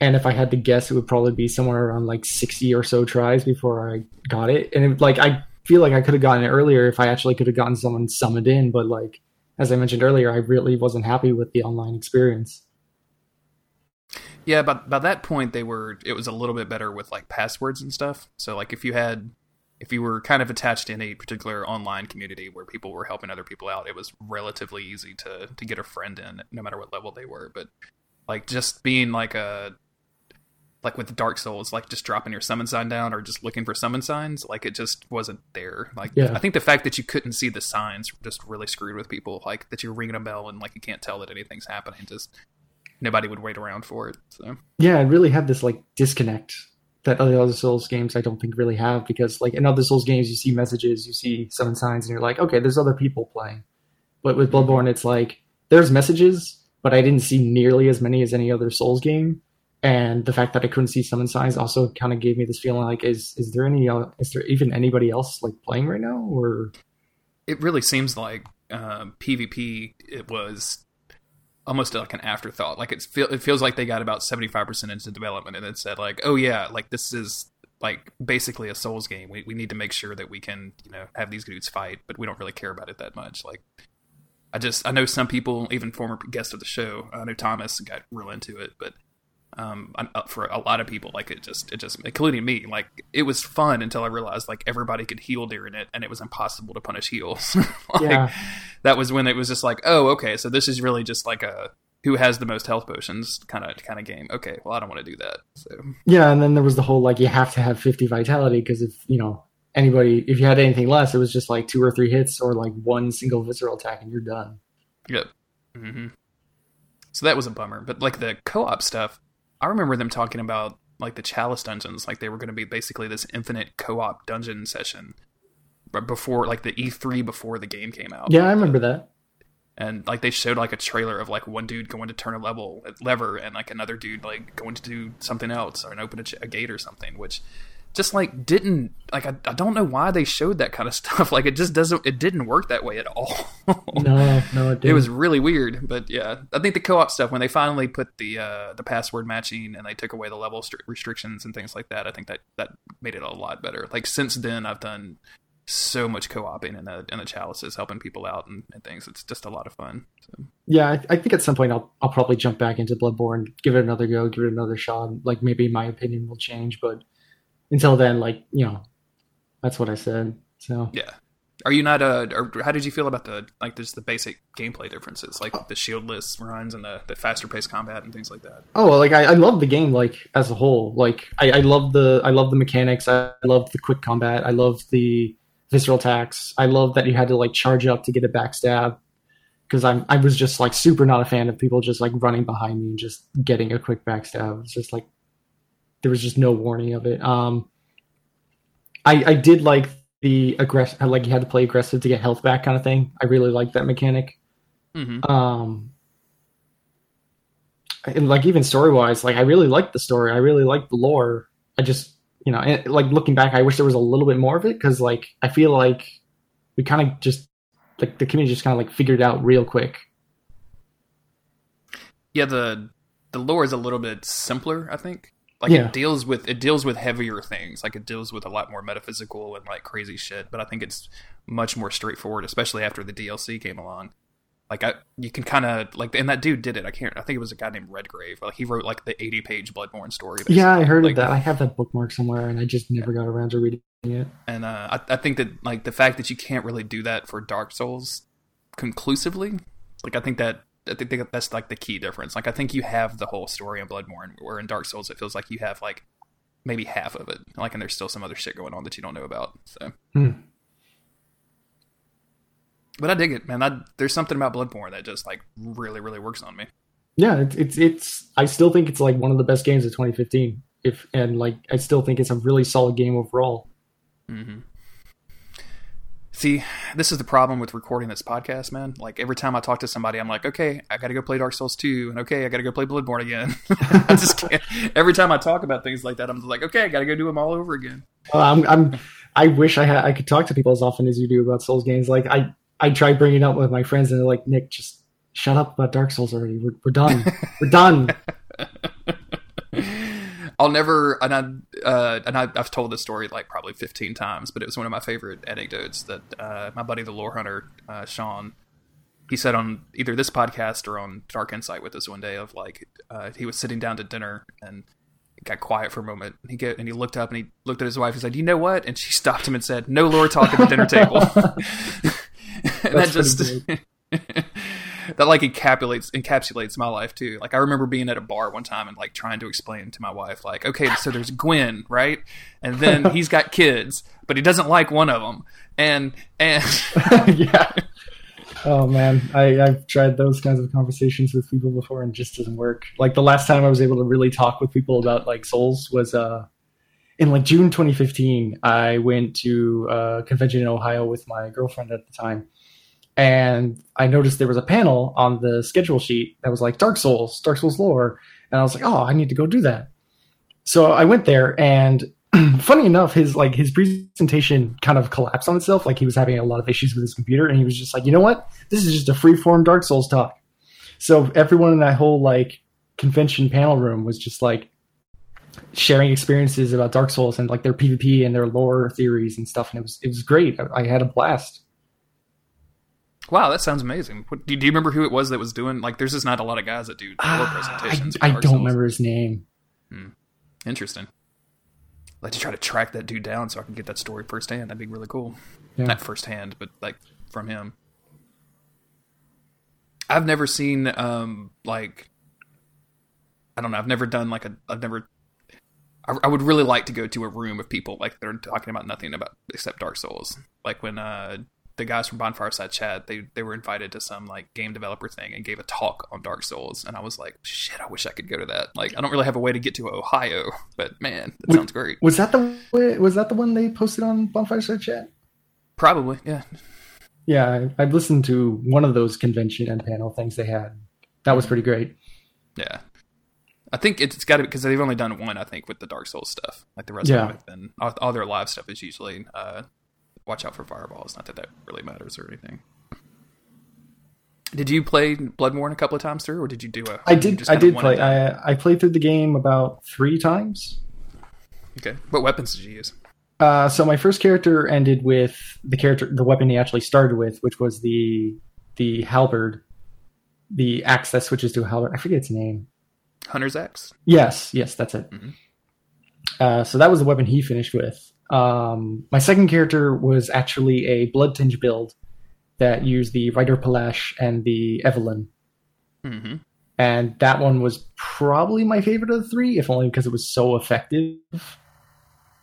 [SPEAKER 2] and if I had to guess, it would probably be somewhere around like sixty or so tries before I got it. And it, like I feel like I could have gotten it earlier if I actually could have gotten someone summoned in, but like as I mentioned earlier, I really wasn't happy with the online experience.
[SPEAKER 1] Yeah, but by that point they were it was a little bit better with like passwords and stuff. So like if you had if you were kind of attached in a particular online community where people were helping other people out, it was relatively easy to to get a friend in no matter what level they were. But like just being like a like with Dark Souls, like just dropping your summon sign down or just looking for summon signs, like it just wasn't there. Like
[SPEAKER 2] Yeah.
[SPEAKER 1] I think the fact that you couldn't see the signs just really screwed with people. Like that you're ringing a bell and like you can't tell that anything's happening. Just nobody would wait around for it. So
[SPEAKER 2] Yeah, it really had this like disconnect that other other Souls games I don't think really have because like in other Souls games you see messages, you see summon signs, and you're like, okay, there's other people playing. But with Bloodborne, it's like there's messages, but I didn't see nearly as many as any other Souls game. And the fact that I couldn't see summon signs also kind of gave me this feeling like, is is there any is there even anybody else like playing right now? Or
[SPEAKER 1] it really seems like uh, PvP it was almost like an afterthought. Like it's feel, it feels like they got about seventy five percent into development and it said like, oh yeah, like this is like basically a Souls game. We we need to make sure that we can you know have these dudes fight, but we don't really care about it that much. Like I just I know some people, even former guests of the show, I know Thomas got real into it, but um for a lot of people like it just it just including me like it was fun until i realized like everybody could heal during it and it was impossible to punish heals (laughs) like,
[SPEAKER 2] Yeah.
[SPEAKER 1] that was when it was just like oh okay so this is really just like a who has the most health potions kind of kind of game okay well i don't want to do that so
[SPEAKER 2] yeah, and then there was the whole like you have to have 50 vitality because if you know anybody if you had anything less, it was just like two or three hits or like one single visceral attack and you're done.
[SPEAKER 1] Yep. hmm So that was a bummer. But like the co-op stuff, I remember them talking about like the Chalice dungeons, like they were going to be basically this infinite co-op dungeon session, but before like the E3 before the game came out.
[SPEAKER 2] Yeah, I remember that.
[SPEAKER 1] And like they showed like a trailer of like one dude going to turn a level lever and like another dude like going to do something else or open a, ch- a gate or something, which just like didn't like I, I don't know why they showed that kind of (laughs) stuff. Like it just doesn't it didn't work that way at all.
[SPEAKER 2] No, no, it (laughs) didn't.
[SPEAKER 1] It was really weird, but yeah, I think the co-op stuff when they finally put the uh, the password matching and they took away the level stri- restrictions and things like that, I think that that made it a lot better. Like since then, I've done so much co-oping in the in the chalices, helping people out and, and things. It's just a lot of fun. So,
[SPEAKER 2] yeah. I, I think at some point I'll I'll probably jump back into Bloodborne, give it another go, give it another shot. Like maybe my opinion will change, but until then, like you know, that's what I said. So
[SPEAKER 1] yeah. Are you not uh or how did you feel about the like just the basic gameplay differences, like the shieldless runs and the, the faster paced combat and things like that?
[SPEAKER 2] Oh, well, like I, I love the game like as a whole. Like I, I love the I love the mechanics. I love the quick combat. I love the visceral attacks. I love that you had to like charge up to get a backstab because I'm I was just like super not a fan of people just like running behind me and just getting a quick backstab. It's just like there was just no warning of it. Um, I I did like the aggressive like you had to play aggressive to get health back kind of thing. I really liked that mechanic.
[SPEAKER 1] Mm-hmm.
[SPEAKER 2] Um, and like even story wise, like I really liked the story. I really liked the lore. I just you know, and, like looking back, I wish there was a little bit more of it because like I feel like we kind of just like the community just kind of like figured it out real quick.
[SPEAKER 1] yeah the the lore is a little bit simpler i think like
[SPEAKER 2] Yeah.
[SPEAKER 1] it deals with it deals with heavier things like it deals with a lot more metaphysical and like crazy shit but i think it's much more straightforward especially after the dlc came along like I, you can kind of like and that dude did it i can't i think it was a guy named redgrave like he wrote like the 80 page bloodborne story
[SPEAKER 2] Yeah, I heard
[SPEAKER 1] Like-
[SPEAKER 2] of that. I have that bookmark somewhere, and I just never got around to reading it.
[SPEAKER 1] and uh, I, I think that like the fact that you can't really do that for Dark Souls conclusively, like I think that I think that's like the key difference. Like I think you have the whole story in Bloodborne, where in Dark Souls it feels like you have like maybe half of it. Like and there's still some other shit going on that you don't know about. So,
[SPEAKER 2] Hmm.
[SPEAKER 1] but I dig it, man. I, there's something about Bloodborne that just like really really works on me.
[SPEAKER 2] Yeah, it's, it's it's. I still think it's like one of the best games of 2015. If and like I still think it's a really solid game overall.
[SPEAKER 1] hmm See, this is the problem with recording this podcast, man. Like every time I talk to somebody, I'm like, okay, I got to go play Dark Souls 2, and okay, I got to go play Bloodborne again. (laughs) I just can't. Every time I talk about things like that, I'm like, okay, I got to go do them all over again.
[SPEAKER 2] Uh, I'm, I'm, I wish I had, I could talk to people as often as you do about Souls games. Like I, I tried bringing it up with my friends, and they're like, Nick, just shut up about Dark Souls already. We're, we're done. we're done. (laughs)
[SPEAKER 1] I'll never, and I, uh, and I, have told this story like probably 15 times, but it was one of my favorite anecdotes that uh, my buddy, the lore hunter, uh, Sean, he said on either this podcast or on Dark Insight with us one day of like uh, he was sitting down to dinner and got quiet for a moment. And he get and he looked up and he looked at his wife. He said, "You know what?" And she (laughs) stopped him and said, "No lore talk at the dinner table." (laughs) and that just (laughs) that like encapsulates encapsulates my life too. Like I remember being at a bar one time and like trying to explain to my wife, like, okay, so there's Gwen, right? And then (laughs) he's got kids, but he doesn't like one of them, and and (laughs)
[SPEAKER 2] yeah. Oh man, I, I've tried those kinds of conversations with people before and just doesn't work. Like the last time I was able to really talk with people about like souls was uh in like June 2015. I went to a convention in Ohio with my girlfriend at the time and I noticed there was a panel on the schedule sheet that was like Dark Souls, Dark Souls lore, and I was like, oh, I need to go do that. So I went there, and (clears throat) funny enough, his like his presentation kind of collapsed on itself. Like he was having a lot of issues with his computer, and he was just like, you know what, this is just a free form Dark Souls talk. So everyone in that whole like convention panel room was just like sharing experiences about Dark Souls and like their PvP and their lore theories and stuff, and it was it was great. I, I had a blast.
[SPEAKER 1] Wow, that sounds amazing. What, do, you, do, you remember who it was that was doing? Like, there's just not a lot of guys that do uh, presentations.
[SPEAKER 2] I, I don't remember his name.
[SPEAKER 1] Hmm. Interesting. I'd like to try to track that dude down so I can get that story firsthand. That'd be really cool. Yeah. Not firsthand, but like from him. I've never seen um like I don't know. I've never done like a. I've never. I, I would really like to go to a room of people like they're talking about nothing about except Dark Souls. Like when uh the guys from Bonfire Bonfireside Chat, they they were invited to some like game developer thing and gave a talk on Dark Souls, and I was like, shit, I wish I could go to that. Like, I don't really have a way to get to Ohio, but man, that sounds great.
[SPEAKER 2] Was that the was that the one they posted on Bonfire Bonfireside Chat?
[SPEAKER 1] Probably, yeah.
[SPEAKER 2] Yeah, I, have listened to one of those convention and panel things they had. That was pretty great.
[SPEAKER 1] Yeah, I think it's got to because they've only done one. I think with the Dark Souls stuff, like the rest yeah. of it, and all, all, their live stuff is usually uh, watch out for fireballs. Not that that really matters or anything. Did you play Bloodborne a couple of times through, or did you do a?
[SPEAKER 2] I did. I did play. I I played through the game about three times.
[SPEAKER 1] Okay. What weapons did you use?
[SPEAKER 2] Uh, so my first character ended with the character, the weapon he actually started with, which was the the halberd, the axe that switches to a halberd. I forget its name.
[SPEAKER 1] Hunter's axe.
[SPEAKER 2] Yes, yes, that's it. Mm-hmm. Uh, so that was the weapon he finished with. Um, my second character was actually a Blood Tinge build that used the Reiterpallasch and the Evelyn. Mm-hmm. And that one was probably my favorite of the three, if only because it was so effective.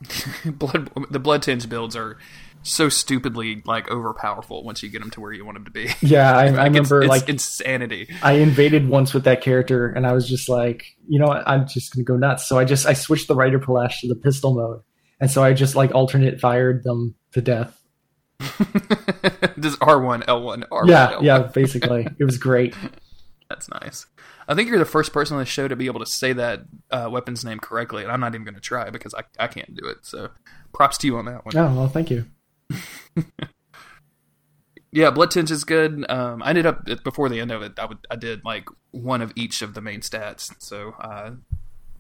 [SPEAKER 2] (laughs)
[SPEAKER 1] blood, the Blood Tinge builds are so stupidly like overpowerful once you get them to where you want them to be.
[SPEAKER 2] Yeah, I, (laughs) like I remember
[SPEAKER 1] it's,
[SPEAKER 2] it's
[SPEAKER 1] like insanity.
[SPEAKER 2] I invaded once with that character, and I was just like, you know, what? I'm just gonna go nuts. So I just I switched the Reiterpallasch to the pistol mode, and so I just like alternate fired them to death. (laughs)
[SPEAKER 1] just R one L one R.
[SPEAKER 2] Yeah, L1. yeah. Basically, it was great. (laughs)
[SPEAKER 1] That's nice. I think you're the first person on the show to be able to say that uh, weapon's name correctly, and I'm not even going to try because I I can't do it. So, props to you on that one.
[SPEAKER 2] Oh well, thank you. (laughs)
[SPEAKER 1] yeah, Blood Tinge is good. Um, I ended up before the end of it. I would I did like one of each of the main stats. So, uh,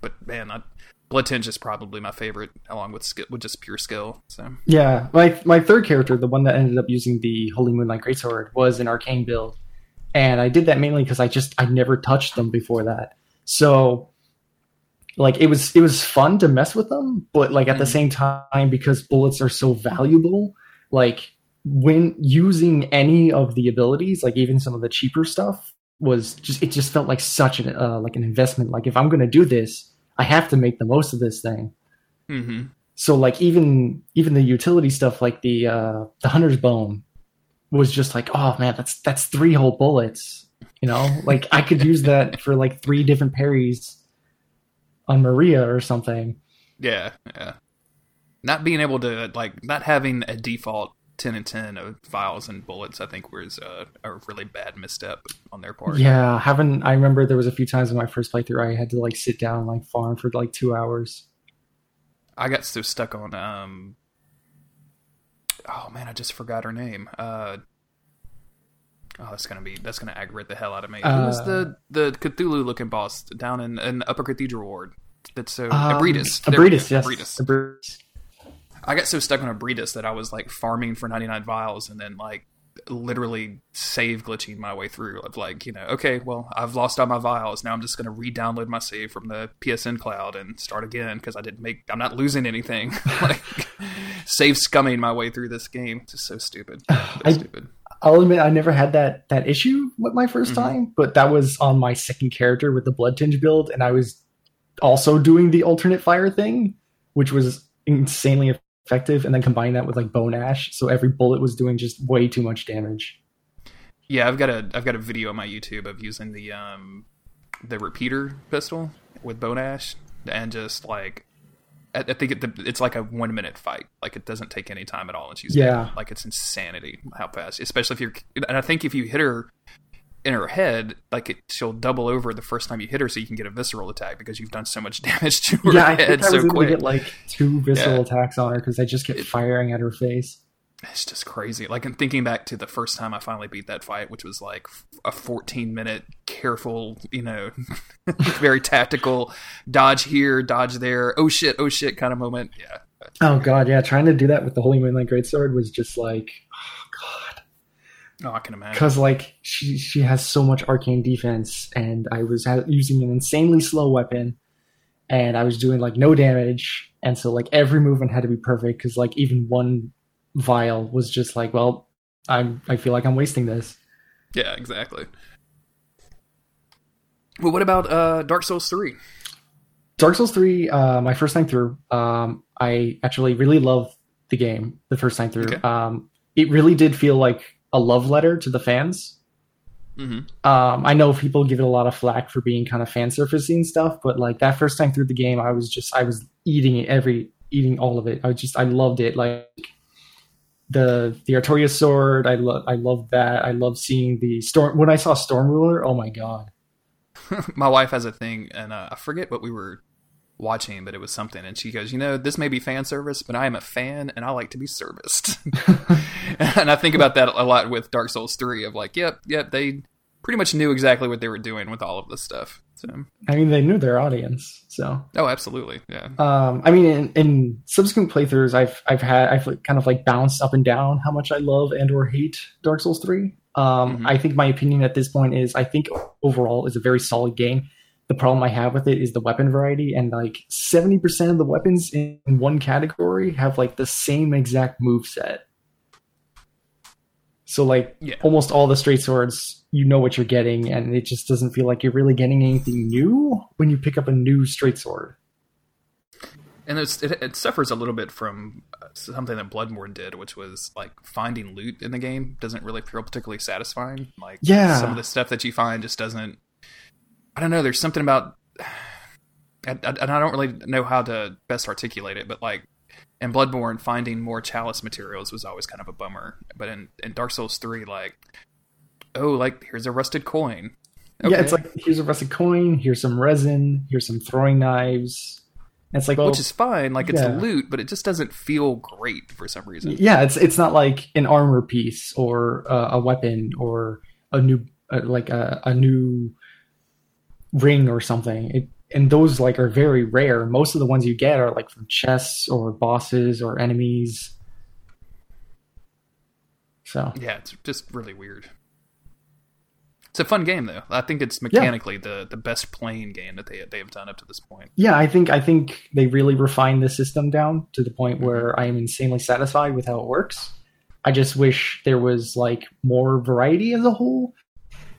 [SPEAKER 1] but man, I Blood is probably my favorite, along with skill, with just pure skill. So
[SPEAKER 2] yeah, my my third character, the one that ended up using the Holy Moonlight Greatsword, was an arcane build, and I did that mainly because I just I never touched them before that. So like it was it was fun to mess with them, but like at mm. the same time, because bullets are so valuable, like when using any of the abilities, like even some of the cheaper stuff, was just it just felt like such an uh, like an investment. Like if I'm gonna do this I have to make the most of this thing. Mm-hmm. So like even even the utility stuff like the uh, the hunter's bone was just like oh man that's that's three whole bullets. You know (laughs) like I could use that for like three different parries on Maria or something.
[SPEAKER 1] Yeah, yeah. Not being able to like not having a default 10 and 10 of files and bullets, I think was a, a, really bad misstep on their part.
[SPEAKER 2] Yeah, having I remember there was a few times in my first playthrough I had to like sit down and like farm for like two hours.
[SPEAKER 1] I got so stuck on um oh man, I just forgot her name. Uh Oh, that's gonna be that's gonna aggravate the hell out of me. Uh, Who was the the Cthulhu looking boss down in, in Upper Cathedral Ward? That's so
[SPEAKER 2] Um,
[SPEAKER 1] Ebrietas.
[SPEAKER 2] A
[SPEAKER 1] There we go,
[SPEAKER 2] Breedis, yes.
[SPEAKER 1] Ebrietas.
[SPEAKER 2] A Breedis.
[SPEAKER 1] I got so stuck on Ebrietas that I was like farming for 99 vials and then like literally save glitching my way through of like you know okay well i've lost all my vials. Now i'm just going to re-download my save from the psn cloud and start again because i didn't make i'm not losing anything. (laughs) Like save scumming my way through this game. It's just so stupid. (sighs)
[SPEAKER 2] I-
[SPEAKER 1] stupid.
[SPEAKER 2] I'll admit I never had that that issue with my 1st
[SPEAKER 1] Mhm.
[SPEAKER 2] time, but that was on my second character with the blood tinge build, and I was also doing the alternate fire thing, which was insanely effective, and then combine that with like bone ash, so every bullet was doing just way too much damage.
[SPEAKER 1] yeah i've got a i've got a video on my youtube of using the um the repeater pistol with bone ash and just like I, I think it, it's like a one minute fight. Like it doesn't take any time at all, and she's
[SPEAKER 2] Yeah.
[SPEAKER 1] like it's insanity how fast. Especially if you're, and I think if you hit her in her head, like it, she'll double over the first time you hit her, so you can get a visceral attack because you've done so much (laughs) damage to her
[SPEAKER 2] yeah, I
[SPEAKER 1] head
[SPEAKER 2] think I was
[SPEAKER 1] so
[SPEAKER 2] able
[SPEAKER 1] quick.
[SPEAKER 2] to get like two visceral
[SPEAKER 1] Yeah.
[SPEAKER 2] attacks on her because I just kept
[SPEAKER 1] It-
[SPEAKER 2] firing at her face.
[SPEAKER 1] it's just crazy. Like I'm thinking back to the first time I finally beat that fight, which was like a 14 minute careful, you know, (laughs) very tactical dodge here, dodge there, oh shit, oh shit kind of moment. Yeah.
[SPEAKER 2] Oh god, yeah, trying to do that with the Holy Moonlight Greatsword was just like, oh (sighs) god.
[SPEAKER 1] Oh, I can imagine.
[SPEAKER 2] because like she she has so much arcane defense and i was ha- using an insanely slow weapon and i was doing like no damage and so like every movement had to be perfect because like even one vial was just like well i'm i feel like i'm wasting this
[SPEAKER 1] Yeah, exactly. Well, what about uh, Dark Souls 3?
[SPEAKER 2] dark souls 3 uh my first time through um i actually really loved the game the first time through
[SPEAKER 1] Okay.
[SPEAKER 2] um it really did feel like a love letter to the fans
[SPEAKER 1] Mm-hmm.
[SPEAKER 2] um, I know people give it a lot of flack for being kind of fan surfacing stuff, but like that first time through the game, I was just I was eating it every eating all of it. I just I loved it. Like the the Artorias sword, I love I loved that. I love seeing the storm when I saw Storm Ruler. Oh my god! (laughs)
[SPEAKER 1] My wife has a thing, and uh, I forget what we were watching, but it was something. And she goes, You know, this may be fan service, but I am a fan and I like to be serviced. (laughs) (laughs) and I think about that a lot with Dark Souls 3 of like, Yep, yep, they pretty much knew exactly what they were doing with all of this stuff. So,
[SPEAKER 2] I mean, they knew their audience, so
[SPEAKER 1] oh, absolutely. Yeah.
[SPEAKER 2] um, I mean, in, in subsequent playthroughs, I've I've had I've like kind of like bounced up and down how much I love and or hate Dark Souls three. Um,
[SPEAKER 1] Mhm.
[SPEAKER 2] I think my opinion at this point is I think overall is a very solid game. The problem I have with it is the weapon variety, and like seventy percent of the weapons in one category have like the same exact move set. So like
[SPEAKER 1] Yeah.
[SPEAKER 2] almost all the straight swords, you know what you're getting, and it just doesn't feel like you're really getting anything new when you pick up a new straight sword.
[SPEAKER 1] And it's, it, it suffers a little bit from uh, something that Bloodborne did, which was like finding loot in the game doesn't really feel particularly satisfying. Like,
[SPEAKER 2] Yeah.
[SPEAKER 1] some of the stuff that you find just doesn't. I don't know. There's something about, (sighs) and, and I don't really know how to best articulate it, but like in Bloodborne, finding more chalice materials was always kind of a bummer. But in, in Dark Souls three, like, oh, like here's a rusted coin.
[SPEAKER 2] Yeah, it's like here's a rusted coin, here's some resin, here's some throwing knives. And it's like, well,
[SPEAKER 1] which is fine, like it's
[SPEAKER 2] yeah.
[SPEAKER 1] loot, but it just doesn't feel great for some reason.
[SPEAKER 2] yeah, it's it's not like an armor piece or uh, a weapon or a new uh, like a, a new ring or something. It, and those like are very rare. Most of the ones you get are like from chests or bosses or enemies. So
[SPEAKER 1] Yeah, it's just really weird. It's a fun game though. I think it's mechanically the the best playing game that they they have done up to this point.
[SPEAKER 2] yeah, I think I think they really refined the system down to the point where mm-hmm. I am insanely satisfied with how it works. I just wish there was like more variety as a whole,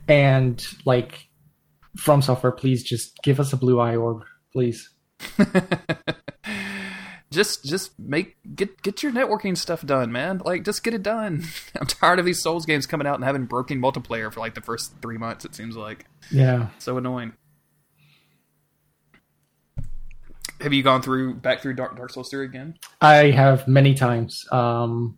[SPEAKER 2] and like from software, please just give us a blue eye orb, please. (laughs)
[SPEAKER 1] just just make get get your networking stuff done, man. Like just get it done. (laughs) I'm tired of these Souls games coming out and having broken multiplayer for like the first three months. It seems like
[SPEAKER 2] Yeah,
[SPEAKER 1] so annoying. Have you gone through back through Dark Dark Souls 3 again?
[SPEAKER 2] I have many times. Um,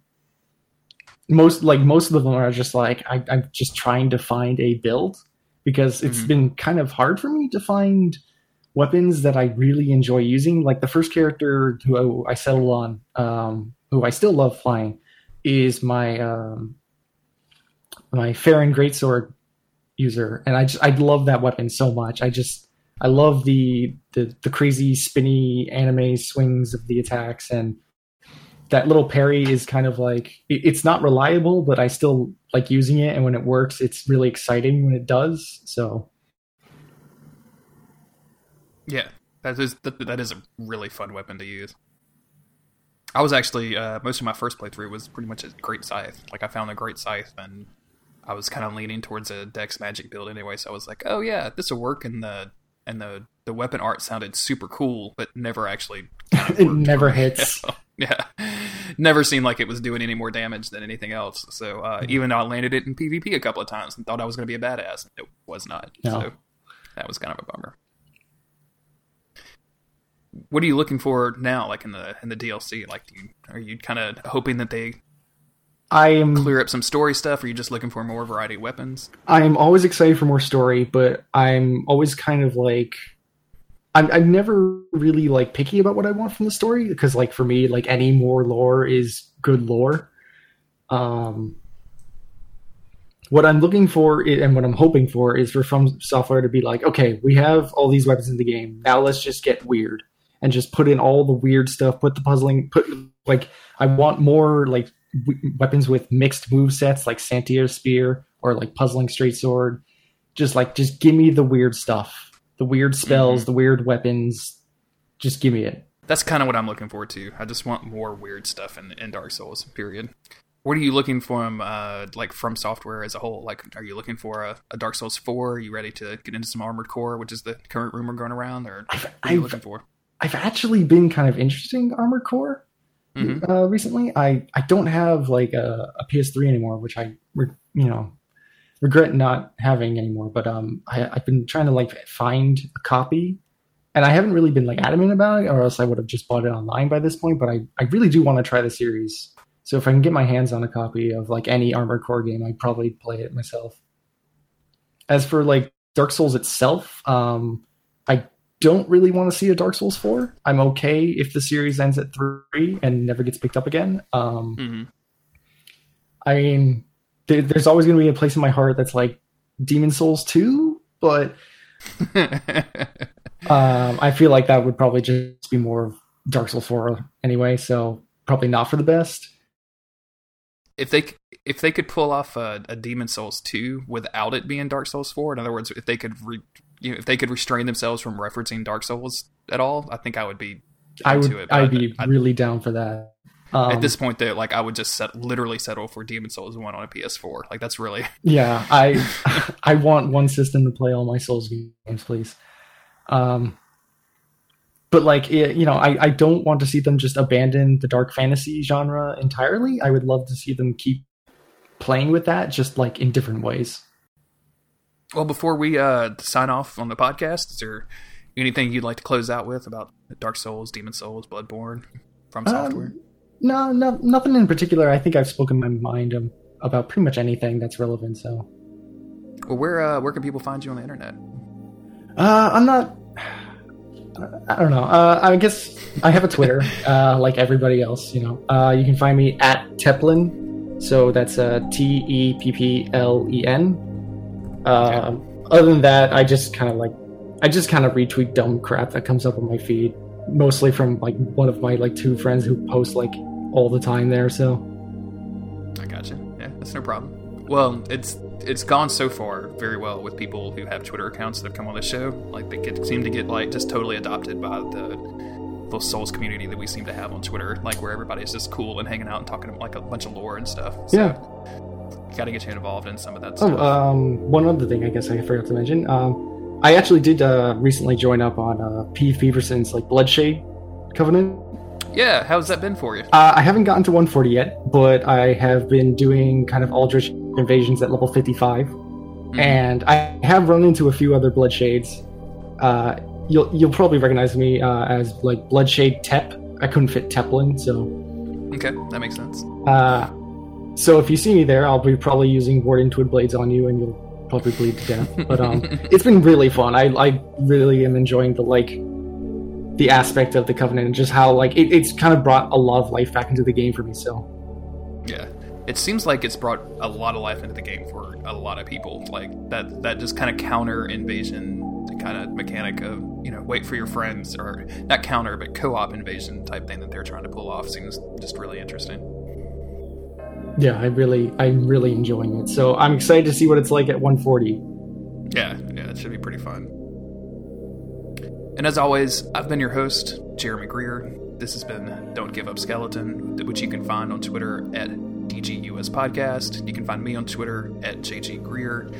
[SPEAKER 2] most like most of them are just like I, I'm just trying to find a build because it's
[SPEAKER 1] Mhm.
[SPEAKER 2] been kind of hard for me to find weapons that I really enjoy using. Like the first character who I settled on, um, who I still love flying, is my um, my Farron Greatsword user, and I just I love that weapon so much. I just I love the the the crazy spinny anime swings of the attacks and that little parry is kind of like it, it's not reliable, but I still like using it and when it works, it's really exciting when it does. So
[SPEAKER 1] Yeah, that is that, that is a really fun weapon to use. I was actually uh, most of my first playthrough was pretty much a great scythe. Like I found a great scythe, and I was kind of leaning towards a Dex magic build anyway. So I was like, oh yeah, this will work. And the and the the weapon art sounded super cool, but never actually. (laughs) Kind of
[SPEAKER 2] it never hits. (laughs)
[SPEAKER 1] yeah, never seemed like it was doing any more damage than anything else. So uh, mm-hmm. even though I landed it in PvP a couple of times and thought I was going to be a badass, it was not. No. So that was kind of a bummer what are you looking for now like in the in the DLC like you, are you kind of hoping that they
[SPEAKER 2] I am
[SPEAKER 1] clear up some story stuff or are you just looking for more variety of weapons
[SPEAKER 2] I'm always excited for more story but I'm always kind of like I'm, I'm never really like picky about what I want from the story because like for me like any more lore is good lore um what I'm looking for and what I'm hoping for is for From Software to be like, okay, we have all these weapons in the game. Now let's just get weird and just put in all the weird stuff. Put the puzzling. Put like I want more like w- weapons with mixed move sets, like Santier's spear or like puzzling straight sword. Just like just give me the weird stuff, the weird spells, mm-hmm. the weird weapons. Just give me it.
[SPEAKER 1] That's kind of what I'm looking forward to. I just want more weird stuff in, in Dark Souls. Period. What are you looking from, uh, like from software as a whole? Like, are you looking for a, a, Dark Souls four? Are you ready to get into some Armored Core, which is the current rumor going around, or what are you I've, looking for?
[SPEAKER 2] I've actually been kind of interested in Armored Core mm-hmm. uh, recently. I, I don't have like a, a, PS3 anymore, which I you know regret not having anymore. But um, I, I've been trying to like find a copy, and I haven't really been like adamant about it, or else I would have just bought it online by this point. But I I really do want to try the series. So if I can get my hands on a copy of like any Armored Core game, I'd probably play it myself. As for like Dark Souls itself, um, I don't really want to see a Dark Souls 4. I'm okay if the series ends at 3 and never gets picked up again. Um, mm-hmm. I mean, there, there's always going to be a place in my heart that's like Demon's Souls 2, but (laughs) um, I feel like that would probably just be more Dark Souls 4 anyway, so probably not for the best.
[SPEAKER 1] If they if they could pull off a, a Demon's Souls 2 without it being Dark Souls 4, in other words, if they could re- you know, if they could restrain themselves from referencing Dark Souls at all, I think I would be.
[SPEAKER 2] I would. It, I'd be I'd, really down for that.
[SPEAKER 1] Um, at this point, though, like I would just set, literally settle for Demon's Souls one on a PS4. Like that's really. (laughs)
[SPEAKER 2] Yeah, I (laughs) I want one system to play all my Souls games, please. Um, but like you know, I I don't want to see them just abandon the dark fantasy genre entirely. I would love to see them keep playing with that, just like in different ways.
[SPEAKER 1] Well, before we uh, sign off on the podcast, is there anything you'd like to close out with about Dark Souls, Demon's Souls, Bloodborne from um, software? Um,
[SPEAKER 2] no, no, nothing in particular. I think I've spoken my mind um, about pretty much anything that's relevant. So,
[SPEAKER 1] well, where uh, where can people find you on the internet?
[SPEAKER 2] Uh, I'm not. I don't know. Uh, I guess I have a Twitter, (laughs) uh, like everybody else. You know, uh, you can find me at Tepplen. So that's uh, T E P P L E N. Uh, other than that, I just kind of like, I just kind of retweet dumb crap that comes up on my feed, mostly from like one of my like two friends who post like all the time there. So
[SPEAKER 1] I gotcha. Yeah, that's no problem. Well, it's it's gone so far very well with people who have Twitter accounts that have come on the show. Like they get, seem to get like just totally adopted by the the Souls community that we seem to have on Twitter, like where everybody's just cool and hanging out and talking about like a bunch of lore and stuff. So,
[SPEAKER 2] yeah
[SPEAKER 1] got to get you involved in some of that
[SPEAKER 2] oh, stuff. Oh, um, one other thing I guess I forgot to mention. Um, I actually did uh, recently join up on uh, P. Feverson's like Bloodshade Covenant.
[SPEAKER 1] Yeah, how's that been for you?
[SPEAKER 2] Uh, I haven't gotten to 140 yet, but I have been doing kind of Aldrich invasions at level 55, mm-hmm. and I have run into a few other Bloodshades. Uh, you'll you'll probably recognize me uh, as like Bloodshade Tep. I couldn't fit Tepplen, so
[SPEAKER 1] okay, that makes sense.
[SPEAKER 2] Uh, so if you see me there, I'll be probably using Warden Twin Blades on you, and you'll probably bleed to death. But um, (laughs) it's been really fun. I I really am enjoying the like the aspect of the Covenant and just how like it, it's kind of brought a lot of life back into the game for me. So
[SPEAKER 1] yeah, it seems like it's brought a lot of life into the game for a lot of people. Like that that just kind of counter invasion kind of mechanic of you know wait for your friends or not counter but co-op invasion type thing that they're trying to pull off seems just really interesting.
[SPEAKER 2] Yeah, I really, I'm really enjoying it. So I'm excited to see what it's like at 140.
[SPEAKER 1] Yeah, yeah, it should be pretty fun. And as always, I've been your host, Jeremy Greer. This has been Don't Give Up Skeleton, which you can find on Twitter at DGUS Podcast. You can find me on Twitter at JG Greer.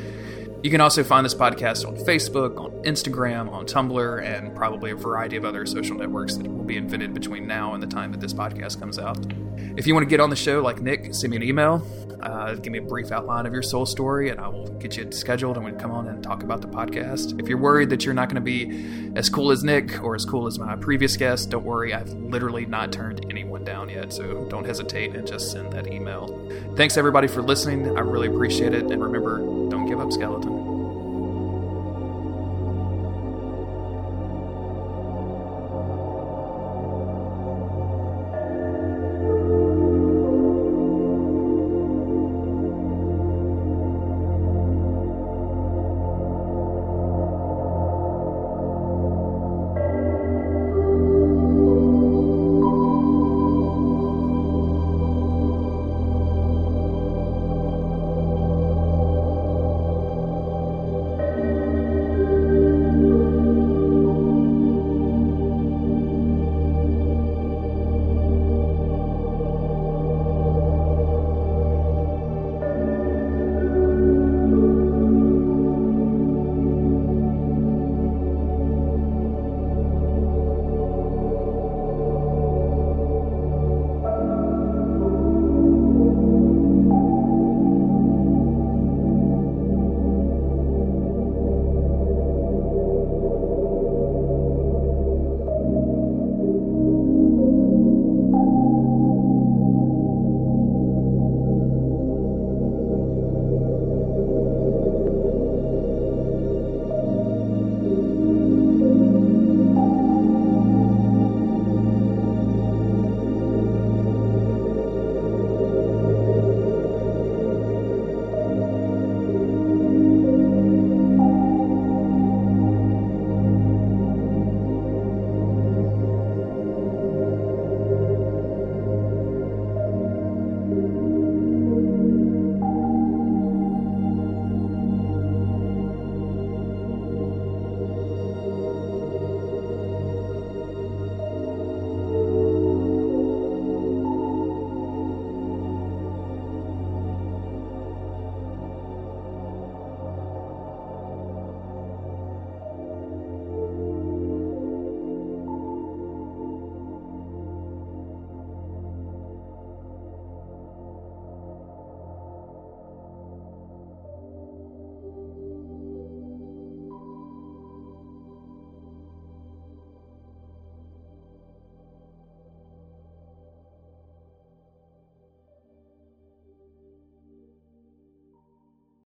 [SPEAKER 1] You can also find this podcast on Facebook, on Instagram, on Tumblr, and probably a variety of other social networks that will be invented between now and the time that this podcast comes out. If you want to get on the show like Nick, send me an email. Uh, give me a brief outline of your soul story, and I will get you scheduled and we come on and talk about the podcast. If you're worried that you're not going to be as cool as Nick or as cool as my previous guest, don't worry. I've literally not turned anyone down yet, so don't hesitate and just send that email. Thanks everybody for listening. I really appreciate it, and remember, don't give up, skeleton.